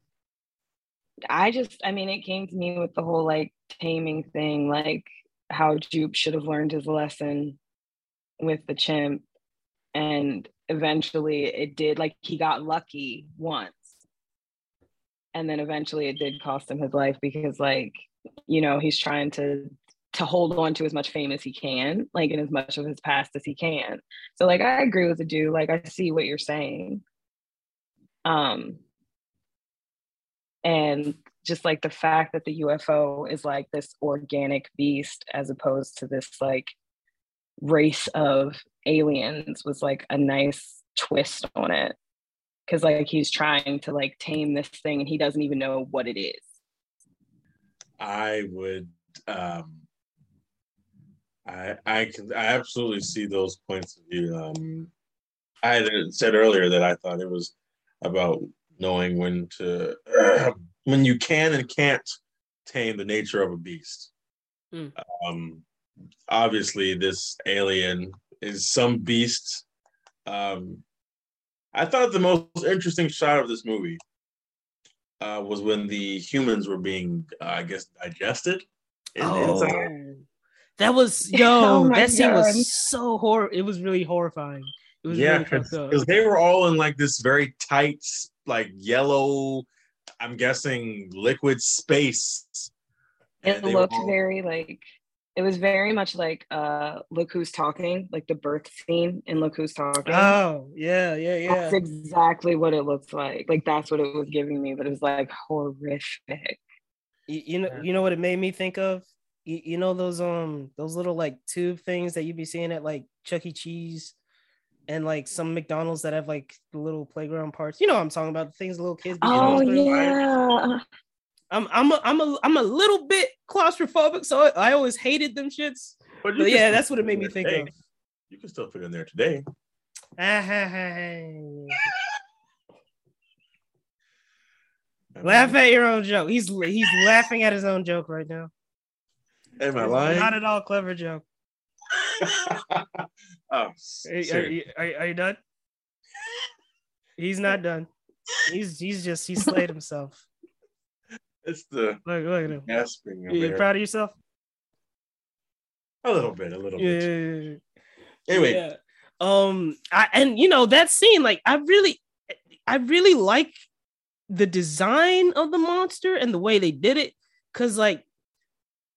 I just, I mean, it came to me with the whole like taming thing, like how Jupe should have learned his lesson with the chimp, and eventually it did. Like he got lucky once, and then eventually it did cost him his life because, like, you know, he's trying to to hold on to as much fame as he can, like in as much of his past as he can. So, like, I agree with the dude. Like, I see what you're saying. Um, and just like the fact that the UFO is like this organic beast as opposed to this like race of aliens was like a nice twist on it because like he's trying to like tame this thing and he doesn't even know what it is I would um I I can I absolutely see those points of view. Um I had said earlier that I thought it was about knowing when to <clears throat> when you can and can't tame the nature of a beast. Hmm. Um obviously this alien is some beast. Um I thought the most interesting shot of this movie uh, was when the humans were being, uh, I guess, digested. in- inside. Oh, that was <laughs> yo. Oh that scene God. was so horror. It was really horrifying. It was yeah, really because they were all in like this very tight, like yellow. I'm guessing liquid space. it And they were looked all- very like it was very much like uh look who's talking like the birth scene in look who's talking Oh yeah, yeah, yeah. that's exactly what it looks like like that's what it was giving me but it was like horrific You, you know, you know what it made me think of. You, you know those um those little like tube things that you'd be seeing at like Chuck E. Cheese, and like some McDonald's that have like the little playground parts. You know what I'm talking about? The things little kids. Be oh yeah I'm I'm a, I'm a I'm a little bit claustrophobic, so I, I always hated them shits. But But yeah, that's what it made me think today. of. You can still fit in there today. <laughs> Laugh at your own joke. He's he's laughing at his own joke right now. Am I lying? Not at all clever joke. <laughs> oh, Are, are, you, are, are you done? <laughs> He's not done. He's he's just he slayed himself. It's the Look look at him. gasping. You here. proud of yourself? A little bit, a little Yeah. bit. Anyway, Yeah. Um, I and you know that scene, like I really, I really like the design of the monster and the way they did it, because like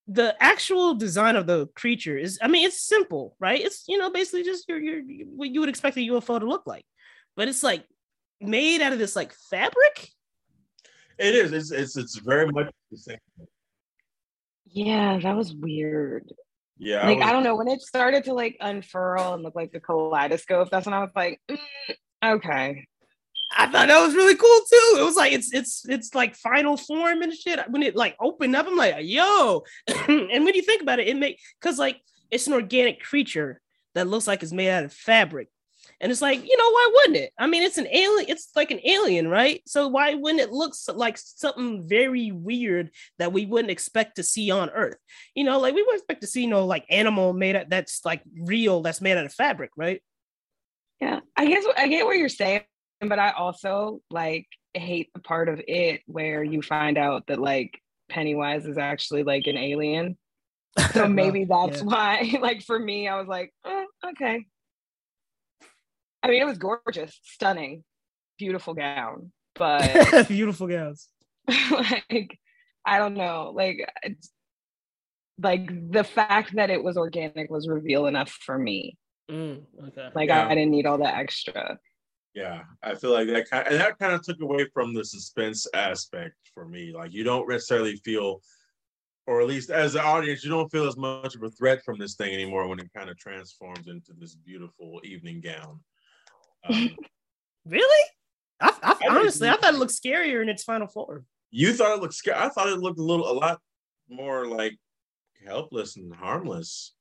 the actual design of the creature is, I mean, it's simple, right? It's you know basically just your your what you would expect a UFO to look like, but it's like made out of this like fabric. It is. It's it's it's very much the same. yeah that was weird Yeah, like was- I don't know when it started to like unfurl and look like the kaleidoscope that's when i was like mm, okay I thought that was really cool too. It was like it's it's it's like final form and shit. When it like opened up, I'm like, yo. <laughs> and when you think about it, it make because like it's an organic creature that looks like it's made out of fabric. And it's like, you know, why wouldn't it? I mean, it's an alien, it's like an alien, right? So why wouldn't it look so- like something very weird that we wouldn't expect to see on Earth? You know, like we wouldn't expect to see, you know, like animal made out that's like real, that's made out of fabric, right? Yeah, I guess I get what you're saying, but I also like hate the part of it where you find out that like Pennywise is actually like an alien. <laughs> So maybe that's yeah. why, <laughs> like for me, I was like, eh, okay. I mean, it was gorgeous, stunning, beautiful gown, <laughs> but Beautiful gowns. <laughs> like I don't know, like it's, like the fact that it was organic was reveal enough for me. Mm, okay. Like Yeah. I, I didn't need all the extra. Yeah, I feel like that kind and that kind of took away from the suspense aspect for me. Like you don't necessarily feel, or at least as an audience, you don't feel as much of a threat from this thing anymore when it kind of transforms into this beautiful evening gown. Um, <laughs> Really? I, I, think honestly, I thought it looked scarier in its final form. you thought it looked scary. I thought it looked a little, a lot more like helpless and harmless.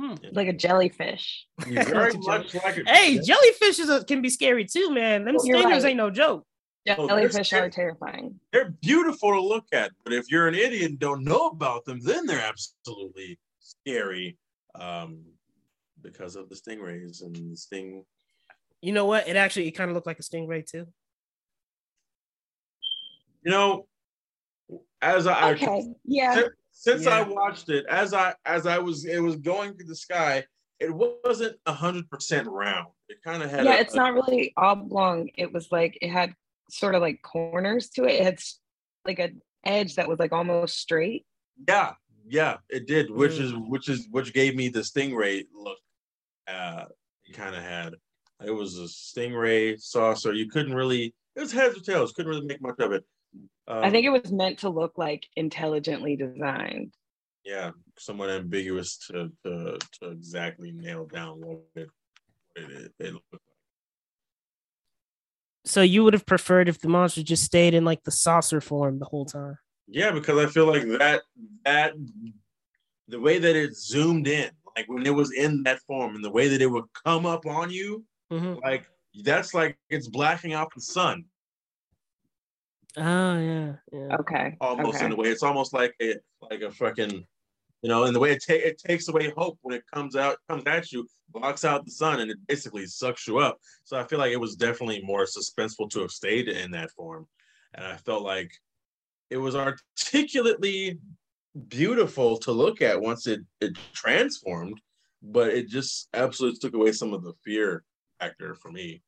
Hmm. Like a jellyfish. <laughs> Very much like a Hey, jellyfishes are- can be scary too, man. Them You're stingers right. ain't no joke. Oh, Jellyfish scary. are terrifying. they're beautiful to look at, but if you're an idiot and don't know about them, then they're absolutely scary um, because of the stingrays and the sting. You know what? It actually it kind of looked like a stingray too. You know, as I Okay. Yeah. since, since I watched it, as I as I was it was going through the sky, it wasn't a hundred percent round. It kind of had Yeah, a- it's not really oblong. It was like it had sort of like corners to it. It had like an edge that was like almost straight. Yeah, yeah, it did, which Mm. is which is which gave me the stingray look. Uh, it kind of had. It was a stingray saucer. You couldn't really. It was heads or tails. Couldn't really make much of it. Um, I think it was meant to look like intelligently designed. yeah, somewhat ambiguous to to, to exactly nail down what it what it, it looked like. So you would have preferred if the monster just stayed in like the saucer form the whole time. Yeah, because I feel like that that the way that it zoomed in, like when it was in that form, and the way that it would come up on you, Mhm. like that's like it's blacking out the sun Oh yeah, yeah. Okay. almost okay. in a way. It's almost like a like a fucking you know, and the way it, ta- it takes away hope when it comes out comes at you, blocks out the sun, and it basically sucks you up. So I feel like it was definitely more suspenseful to have stayed in that form, and I felt like it was articulately beautiful to look at once it it transformed, but it just absolutely took away some of the fear factor for me.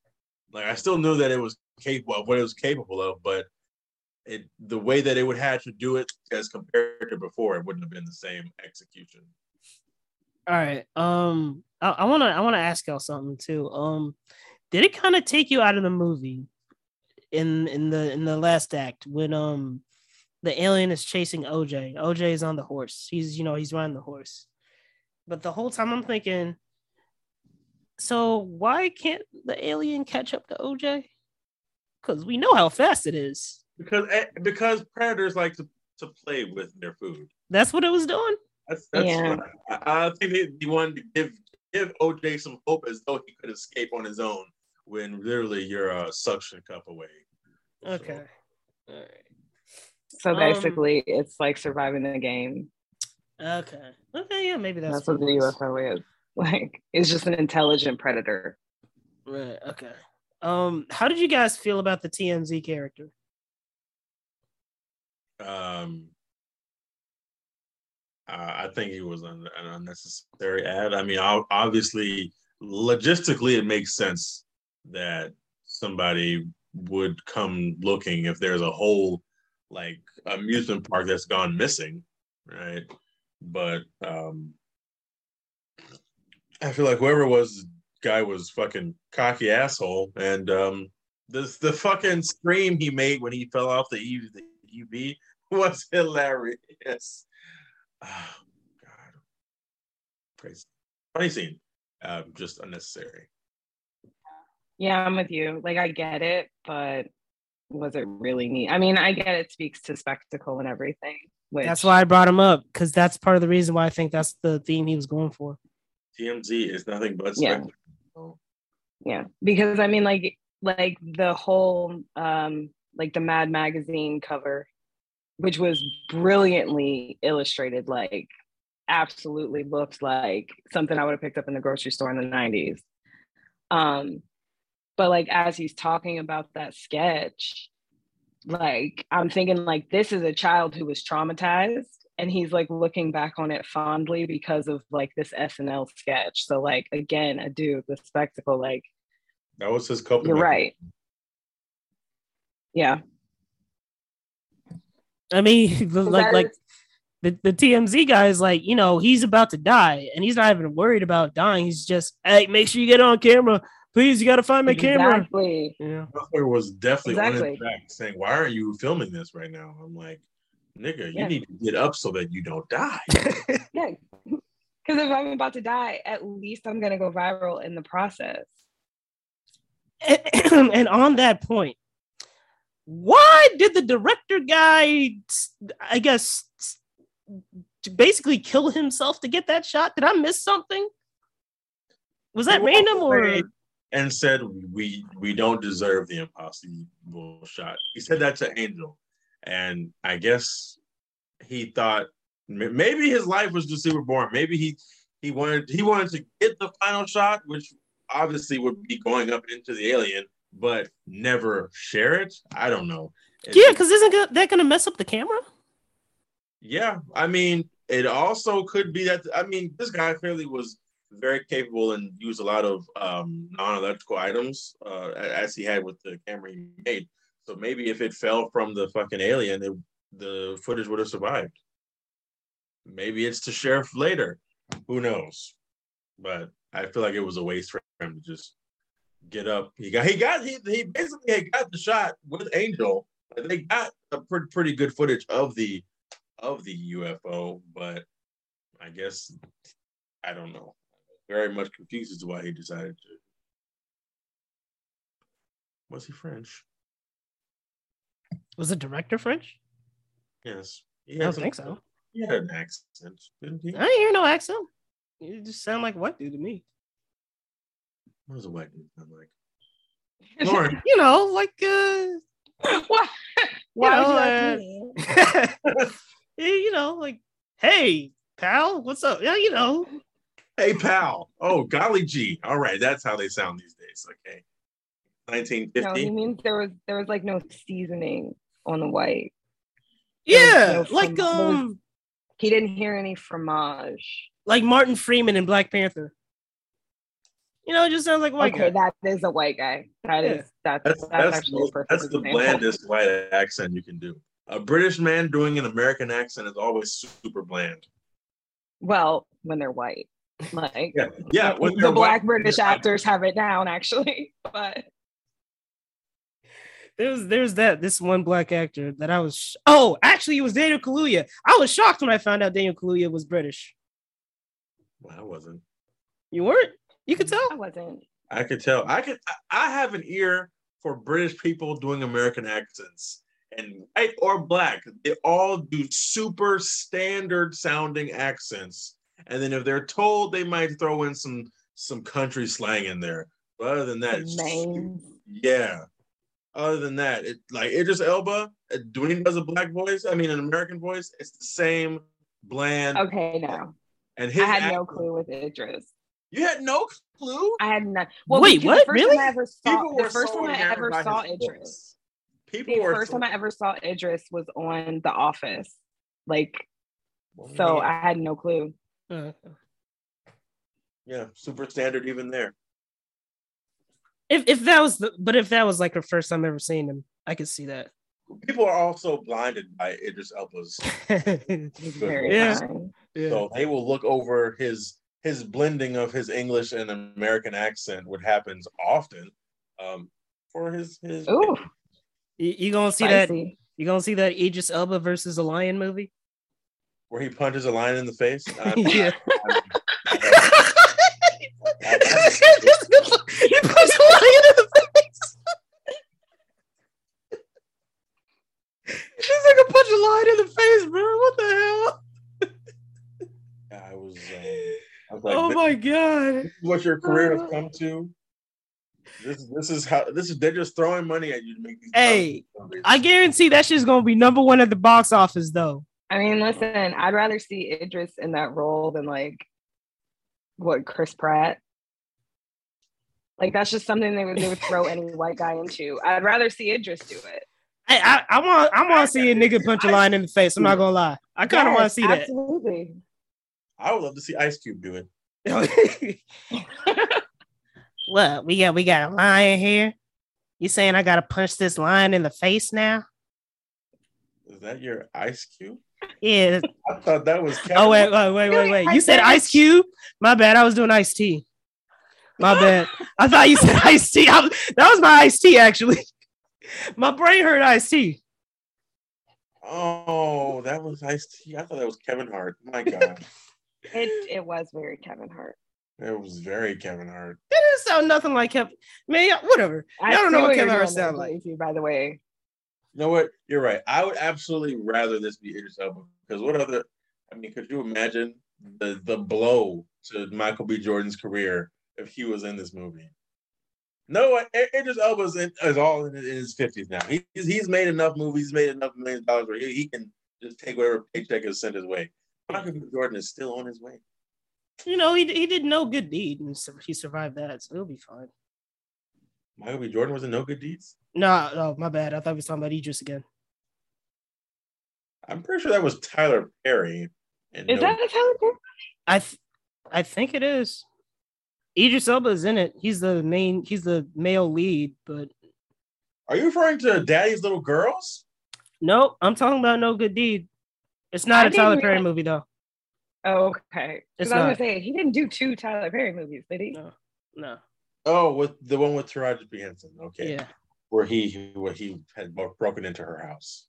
Like I still knew that it was capable of what it was capable of, but it the way that it would have to do it as compared to before, it wouldn't have been the same execution. All right. Um, I, I wanna I wanna ask y'all something too. Um, did it kind of take you out of the movie in in the in the last act when um the alien is chasing OJ? OJ is on the horse. He's you know he's riding the horse, but the whole time I'm thinking, so why can't the alien catch up to OJ? Because we know how fast it is. Because eh, because predators like to, to play with their food. That's what it was doing. That's, that's Yeah. I, I think they, they wanted to give give OJ some hope as though he could escape on his own when literally you're a suction cup away. So, Okay. All right. So Um, basically, it's like surviving the game. Okay. Okay. Yeah. Maybe that's, That's, what the it is. UFO is. <laughs> Like, it's just an intelligent predator. Right. Okay. Um, how did you guys feel about the TMZ character? um, uh, I think it was an, an unnecessary ad. I mean, obviously, logistically, it makes sense that somebody would come looking if there's a whole like amusement park that's gone missing, right? But um, I feel like whoever was the guy was fucking cocky asshole, and um, the the fucking scream he made when he fell off the E the UV <laughs> was hilarious. <sighs> Oh God, crazy, funny scene, um, just unnecessary. Yeah, I'm with you. Like, I get it, but was it really neat? I mean, I get it speaks to spectacle and everything. Which, That's why I brought him up because that's part of the reason why I think that's the theme he was going for. TMZ is nothing but Yeah. yeah because i mean like like the whole um like the mad magazine cover which was brilliantly illustrated like absolutely looks like something i would have picked up in the grocery store in the 90s um but like as he's talking about that sketch like i'm thinking like this is a child who was traumatized and he's like looking back on it fondly because of like this snl sketch so like again a dude the spectacle like That was his coping. you're mechanism. right yeah I mean, <laughs> the- like like the, the TMZ guy is like, you know, he's about to die and he's not even worried about dying. He's just, hey, make sure you get on camera. Please, you gotta find my camera. exactly Yeah. Motherfucker was definitely on Exactly. his back saying, Why aren't you filming this right now? I'm like, nigga, you need to get up so that you don't die. <laughs> yeah because if i'm about to die at least i'm gonna go viral in the process <clears throat> and on that point, why did the director guy, I guess, basically kill himself to get that shot? Did I miss something? Was that He random or and said we we don't deserve the impossible shot. He said that to Angel, and I guess he thought maybe his life was just super boring. Maybe he he wanted he wanted to get the final shot, which obviously would be going up into the alien, but never share it. I don't know. It- yeah? Because isn't that gonna mess up the camera? yeah, I mean, it also could be that. I mean, this guy clearly was very capable and used a lot of um, non-electrical items uh, as he had with the camera he made. So maybe if it fell from the fucking alien, it, the footage would have survived. Maybe it's to sheriff later. Who knows? But I feel like it was a waste for him to just get up. He got he got he, he basically got the shot with Angel. They got a pretty pretty good footage of the of the UFO, but I guess I don't know. Very much confused as to why he decided to. Was he French? Was the director French? Yes. I don't some- think so. He had an accent, didn't he? I didn't hear no accent. You just sound like a white dude to me. What does a white dude sound like? <laughs> Lauren, You know, like uh, <laughs> Why? Why know, would you uh, ask me? <laughs> Yeah, you know, like, hey, pal, what's up? Yeah, you know. hey pal. Oh, golly gee. All right, that's how they sound these days. Okay. No, he 1950. means there was there was like no seasoning on the white. Yeah, no like from- there was- um, He didn't hear any fromage. like Martin Freeman in Black Panther. You know, it just sounds like a white okay, guy. that is a white guy. That Yeah. is that's That's that's, that's, actually a that's the blandest white accent you can do. A British man doing an American accent is always super bland. Well, when they're white, like Yeah, yeah. when the they're black white, British actors have it down actually, <laughs> but There's there's that this one black actor that I was. Sh- oh, actually, it was Daniel Kaluuya. I was shocked when I found out Daniel Kaluuya was British. Well, I wasn't. You weren't? You could tell. I wasn't. I could tell. I could. I- I have an ear for British people doing American accents, and white or black, they all do super standard sounding accents. And then if they're told, they might throw in some some country slang in there. But other than that, it's Names. yeah. Other than that, it like Idris Elba uh, when he does a black voice, I mean an American voice, it's the same bland. Okay, no, And his I had no clue with Idris. You had no clue. I had not. Wait, because what? The first Really? I ever saw People the first so time I ever saw his Idris. People The were first so- time I ever saw Idris was on The Office. Like, Well, so yeah. I had no clue. Uh, yeah, super standard even there. If if that was the, but if that was like her first time ever seeing him, I could see that. People are also blinded by Idris Elba's, <laughs> very Yeah. kind. yeah. so they will look over his his blending of his English and American accent, what happens often, um, for his his. Ooh, You, you gonna see that? You gonna see that Idris Elba versus a lion movie? Where he punches a lion in the face. <laughs> I- yeah. I- <laughs> he puts a lion in the face. She's like a punch a lion in the face, bro. What the hell? I was. Um, I was like, oh my god. is what your career has come to. This this is how this is they're just throwing money at you to make these. Hey, movies. I guarantee that shit's gonna be number one at the box office though. I mean, listen, I'd rather see Idris in that role than like what Chris Pratt. Like that's just something they would they would throw any white guy into. I'd rather see Idris do it. Hey, I, I want I want to see a nigga punch a line in the face. I'm not gonna lie. I kind of want to see that. Absolutely. I would love to see Ice Cube do it. <laughs> what we got? We got a lion here. You saying I gotta punch this lion in the face now? Is that your Ice Cube? Yeah. I thought that was. Oh, Kevin. Oh wait, wait, wait, wait, wait. You said Ice Cube? My bad. I was doing Ice T. My bad. I thought you said Ice T. I was- That was my Ice T actually. My brain heard Ice T. Oh, that was Ice T. I thought that was Kevin Hart. My God, <laughs> It it was very Kevin Hart. it was very Kevin Hart. That didn't sound nothing like Kevin. Man, yeah, whatever. I Y'all don't know see what Kevin Hart doing sound like. Daisy, by the way. You know what? You're right. I would absolutely rather this be Idris Elba because what other? I mean, could you imagine the the blow to Michael B. Jordan's career if he was in this movie? No, I- Idris Elba's in, is all in, in his fifties now. He's he's made enough movies, he's made enough million dollars where he, he can just take whatever paycheck is sent his way. Michael Jordan is still on his way. You know, he, he did no good deed and so he survived that, so he'll be fine. Michael B. Jordan was in No Good Deeds. No, oh, no, my bad. I thought we were talking about Idris again. I'm pretty sure that was Tyler Perry. Is No- that a Tyler Perry? I th- I think it is. Idris Elba is in it. He's the main. He's the male lead. But Are you referring to Daddy's Little Girls? no, I'm talking about No Good Deed. It's not I a Tyler Perry realize- movie though. Oh, okay. Because I was not. gonna say he didn't do two Tyler Perry movies, did he? No, no. Oh, with the one with Taraji P Henson. Okay. Yeah. where he where he had broken into her house.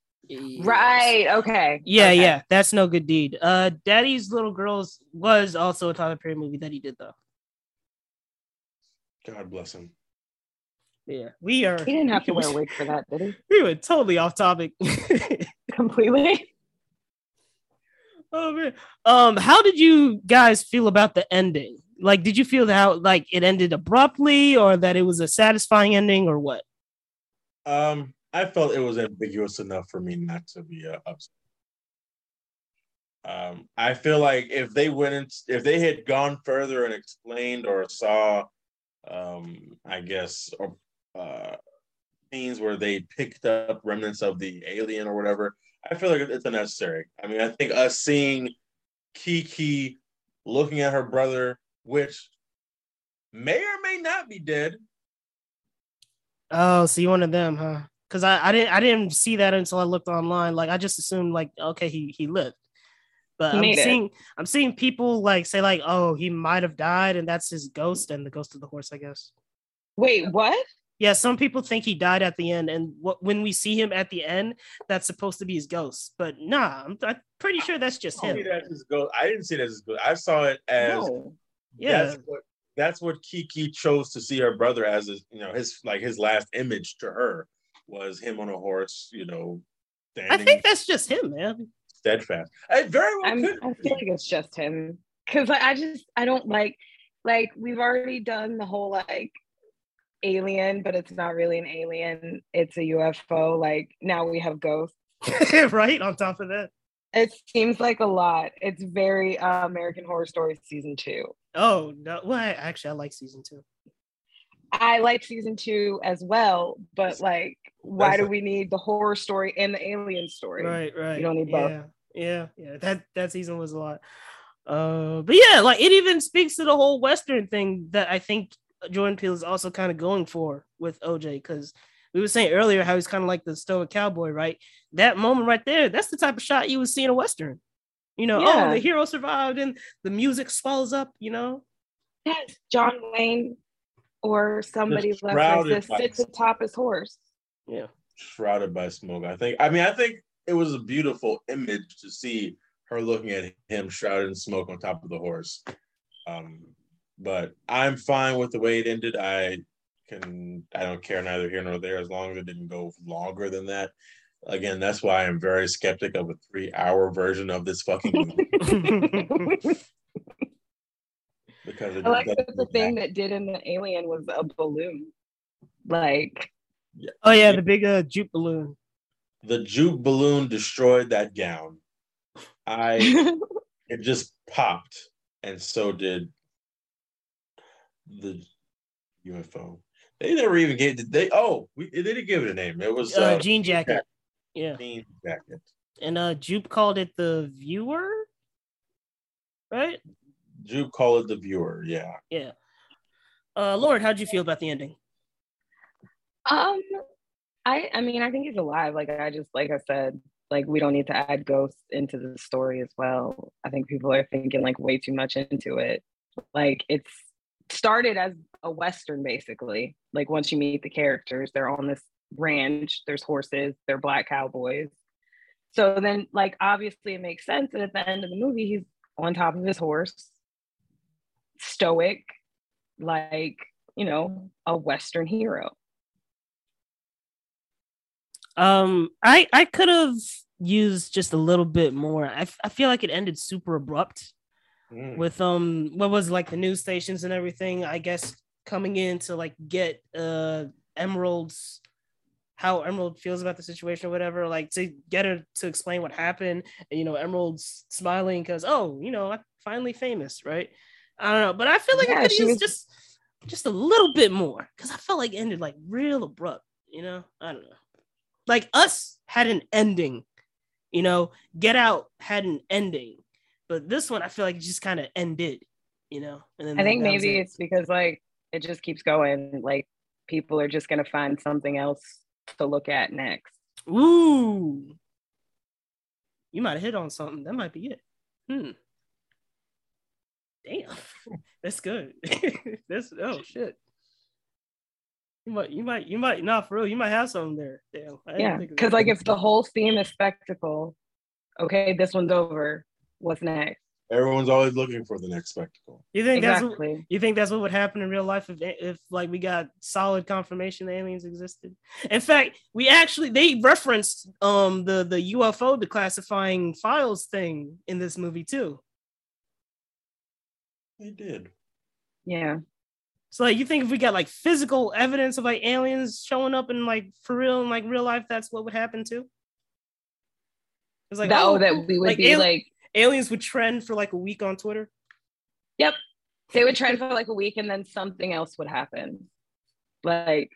Right. Okay. Yeah, Okay. yeah. That's No Good Deed. Uh, Daddy's Little Girls was also a Tyler Perry movie that he did though. God bless him. Yeah, we are. He didn't have to <laughs> wear a wig for that, did he? <laughs> We were totally off topic. <laughs> Completely. oh man. Um, how did you guys feel about the ending? Like, did you feel how like it ended abruptly, or that it was a satisfying ending, or what? Um, I felt it was ambiguous enough for me not to be uh, upset. Um, I feel like if they went in, if they had gone further and explained or saw, um, I guess, uh, scenes where they picked up remnants of the alien or whatever, I feel like it's unnecessary. I mean, I think us seeing Keke looking at her brother, which may or may not be dead. Oh, you one of them, huh? Because I, I didn't I didn't see that until I looked online. Like I just assumed like okay he he lived, but I'm made it. seeing I'm seeing people like say like oh he might have died and that's his ghost and the ghost of the horse I guess. Wait, what? Yeah, some people think he died at the end, and what when we see him at the end, that's supposed to be his ghost. But nah, I'm, I'm pretty sure that's just I him. see that as his ghost. I didn't see it as his ghost. I saw it as No. Yeah. that's what that's what Keke chose to see her brother as his, you know, his like his last image to her was him on a horse, you know, I think that's just him, man. Steadfast. I very well I'm, could. I feel like it's just him because like, I just I don't like like we've already done the whole like alien, but it's not really an alien. It's a UFO. Like now we have ghosts. <laughs> right on top of that. It seems like a lot. It's very uh, American Horror Story season two. Oh no! Well, I, actually, I like season two. I like season two as well, but like, why That's do a- we need the horror story and the alien story? Right, right. You don't need both. Yeah, yeah. That that season was a lot. Uh, but yeah, like it even speaks to the whole Western thing that I think Jordan Peele is also kind of going for with OJ because we were saying earlier how he's kind of like the stoic cowboy, right? That moment right there, that's the type of shot you would see in a Western. You know, Yeah. oh, the hero survived and the music swells up, you know. Yes, John Wayne or somebody Just left shrouded this sits atop his horse. Yeah. shrouded by smoke. I think. I mean, I think it was a beautiful image to see her looking at him shrouded in smoke on top of the horse. Um, but I'm fine with the way it ended. I can. I don't care neither here nor there as long as it didn't go longer than that. Again, that's why I'm very skeptic of a three-hour version of this fucking movie <laughs> because it I like that the thing that- that did in the alien was a balloon. Like, Oh yeah, the big uh Jupe balloon. The Jupe balloon destroyed that gown. I <laughs> it just popped, and so did the UFO. They never even gave did they. Oh, we they didn't give it a name. It was Uh, uh, jean jacket. Yeah. jean jacket. And uh Jupe called it the viewer. Right? Jupe called it the viewer. Yeah. Yeah. Uh Lord, how'd you feel about the ending? Um, I I mean, I think he's alive. Like I just like I said, like we don't need to add ghosts into the story as well. I think people are thinking like way too much into it. Like it's started as a western basically. Like once you meet the characters, they're on this ranch, there's horses, they're black cowboys. So then like obviously it makes sense that at the end of the movie he's on top of his horse, stoic, like, you know, a western hero. Um I I could have used just a little bit more. I, f- I feel like it ended super abrupt. Mm. with um what was it, like the news stations and everything i guess coming in to like get uh emerald's how emerald feels about the situation or whatever like to get her to explain what happened and you know emerald's smiling because oh you know i'm finally famous right i don't know but i feel like Yeah, i could she use was- just just a little bit more because i felt like it ended like real abrupt you know i don't know like us had an ending you know get out had an ending but this one I feel like it just kind of ended, you know. And then I think maybe it. it's because like it just keeps going. Like people are just gonna find something else to look at next. ooh, you might have hit on something. That might be it. Hmm. Damn, <laughs> that's good. <laughs> that's oh shit. You might, you might, you might not for real. You might have something there. Damn. Yeah, because like if the whole theme is spectacle, okay, this one's over. What's next? Everyone's always looking for the next spectacle. you think that's what, You think that's what would happen in real life if, if like we got solid confirmation that aliens existed? In fact, we actually they referenced um the the UFO declassifying files thing in this movie too. They did. Yeah. So like you think if we got like physical evidence of like aliens showing up in like for real in like real life, that's what would happen too? It's like that, oh, that we would like be ali- like aliens would trend for like a week on Twitter. Yep, they would trend for like a week and then something else would happen. Like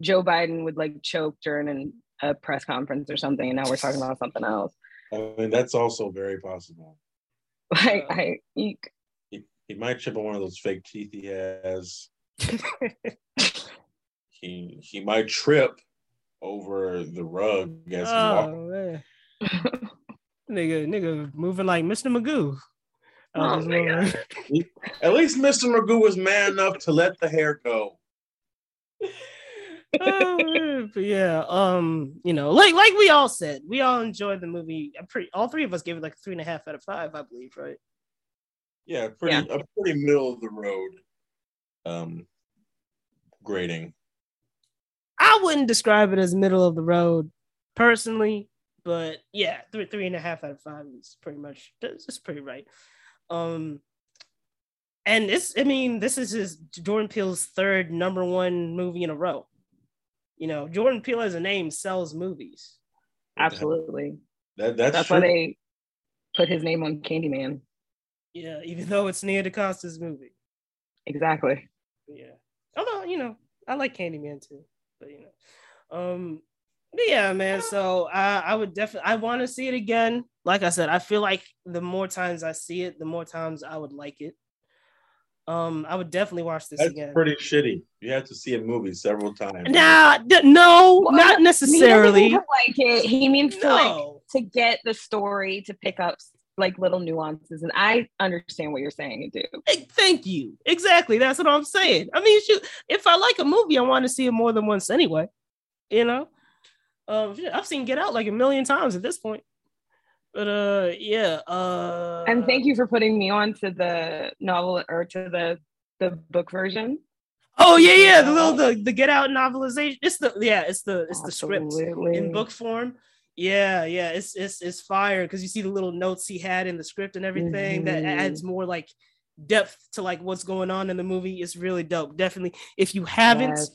Joe Biden would like choke during an, a press conference or something, and now we're talking about something else. I mean, that's also very possible. <laughs> Like I eek. He, he might chip on one of those fake teeth he has. <laughs> He he might trip over the rug as he walks. oh man. <laughs> nigga, nigga moving like Mr. Magoo. Oh, Out this. <laughs> At least Mr. Magoo was man enough to let the hair go. Oh, but yeah, um, you know, like like we all said, we all enjoyed the movie. I'm pretty all three of us gave it like a three and a half out of five, I believe, right? Yeah, pretty a pretty middle of the road um grading. I wouldn't describe it as middle of the road personally, but yeah, three three and a half out of five is pretty much that's that's pretty right. Um and this I mean, this is his Jordan Peele's third number one movie in a row. You know, Jordan Peele as a name sells movies. Absolutely. That that's, That's why they put his name on Candyman. Yeah, even <laughs> though it's Nia DaCosta's movie. Exactly. Yeah. Although, you know, I like Candyman too. But you know. Um but yeah, man. So I I would definitely I want to see it again. Like I said, I feel like the more times I see it, the more times I would like it. Um, I would definitely watch this That's again. pretty shitty. You have to see a movie several times. Nah, d- no, Well, not He necessarily. mean to like it. He means to like to get the story to pick up like little nuances. And I understand what you're saying and do. Hey, Thank you. Exactly. That's what I'm saying. I mean, shoot, if I like a movie, I want to see it more than once anyway. You know? Um, I've seen Get Out like a million times at this point. But uh yeah, uh And thank you for putting me on to the novel or to the the book version. Oh yeah, yeah, the little the, the Get Out novelization. It's the yeah, it's the it's the script in book form. Yeah, yeah, it's it's it's fire because you see the little notes he had in the script and everything that Mhm. adds more like depth to like what's going on in the movie. It's really dope. Definitely, if you haven't, Yes.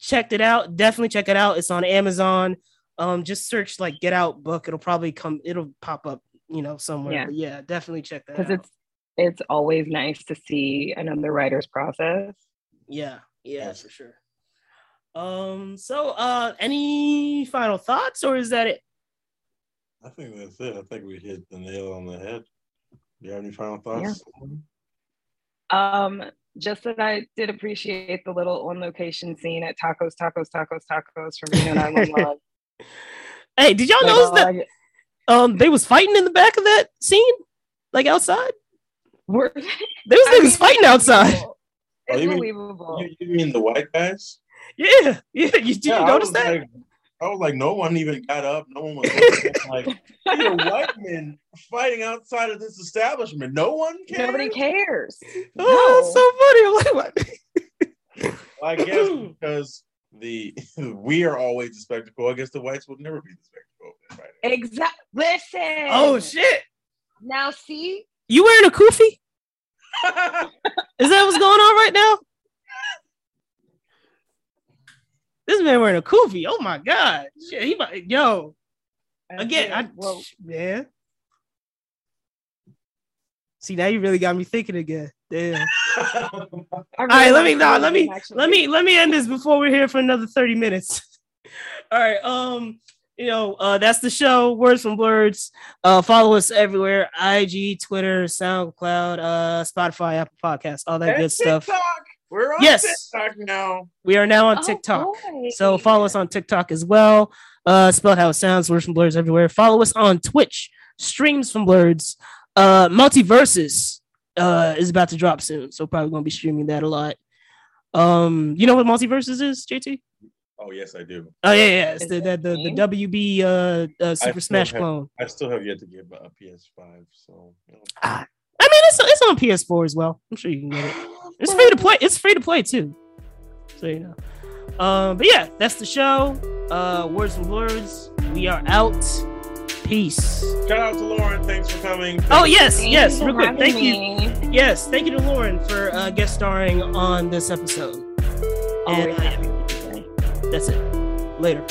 checked it out, definitely check it out. It's on Amazon. Um, just search like Get Out book. It'll probably come. It'll pop up, you know, somewhere. Yeah. Yeah, definitely check that because it's it's always nice to see another writer's process. Yeah, yeah, Yes. for sure. Um, so uh any final thoughts or is that it? I think that's it. I think we hit the nail on the head. Do you have any final thoughts? Um, just that I did appreciate the little on location scene at Tacos, Tacos, Tacos, Tacos from Reno 911. Hey, did y'all Like, notice that I um they was fighting in the back of that scene? Like outside? We're- There <laughs> was niggas mean, fighting outside. It's Oh, you mean- You, you mean the white guys? Yeah, <laughs> yeah. You did Yeah, you notice that? Like, I was like, no one even got up. No one was <laughs> like, these are white men fighting outside of this establishment. No one cares. Nobody cares. <laughs> oh, it's so funny. I'm like, what? I guess <laughs> because the we are always the spectacle. I guess the whites would never be the spectacle. Right? Exactly. Listen. Oh shit. Now see, You wearing a kufi? Is that what's going on right now? This man wearing a kufi. Oh my god. Shit, he might, yo. Again, I well, man. See, now you really got me thinking again. Damn. <laughs> I All right, let me like no, let me actually. let me let me end this before we're here for another 30 minutes. <laughs> All right. Um, you know, uh that's the show, Words from Blurs. Uh follow us everywhere: IG, Twitter, SoundCloud, uh, Spotify, Apple Podcasts, all that And good stuff. TikTok. We're on Yes. TikTok now. We are now on Oh, TikTok. boy. So follow us on TikTok as well. Uh, spelled how it sounds. Words from Blurs everywhere. Follow us on Twitch. Streams from Blurs. Uh, MultiVersus uh is about to drop soon, so probably gonna be streaming that a lot. Um, you know what MultiVersus is, JT? Oh yes, I do. Oh yeah, yeah. It's the the, that the, the? WB uh, uh Super Smash have- clone. I still have yet to get a PS5. So you know. I mean, it's it's on PS4 as well. I'm sure you can get it. It's free to play. It's free to play too. So you know. Um, but yeah, that's the show. Uh, words and words. We are out. Peace. Shout out to Lauren. Thanks for coming. Oh yes, Thank yes. Real quick, thank having you. Yes, thank you to Lauren for uh, guest starring on this episode. Always And, uh, happy to be here. That's it. Later.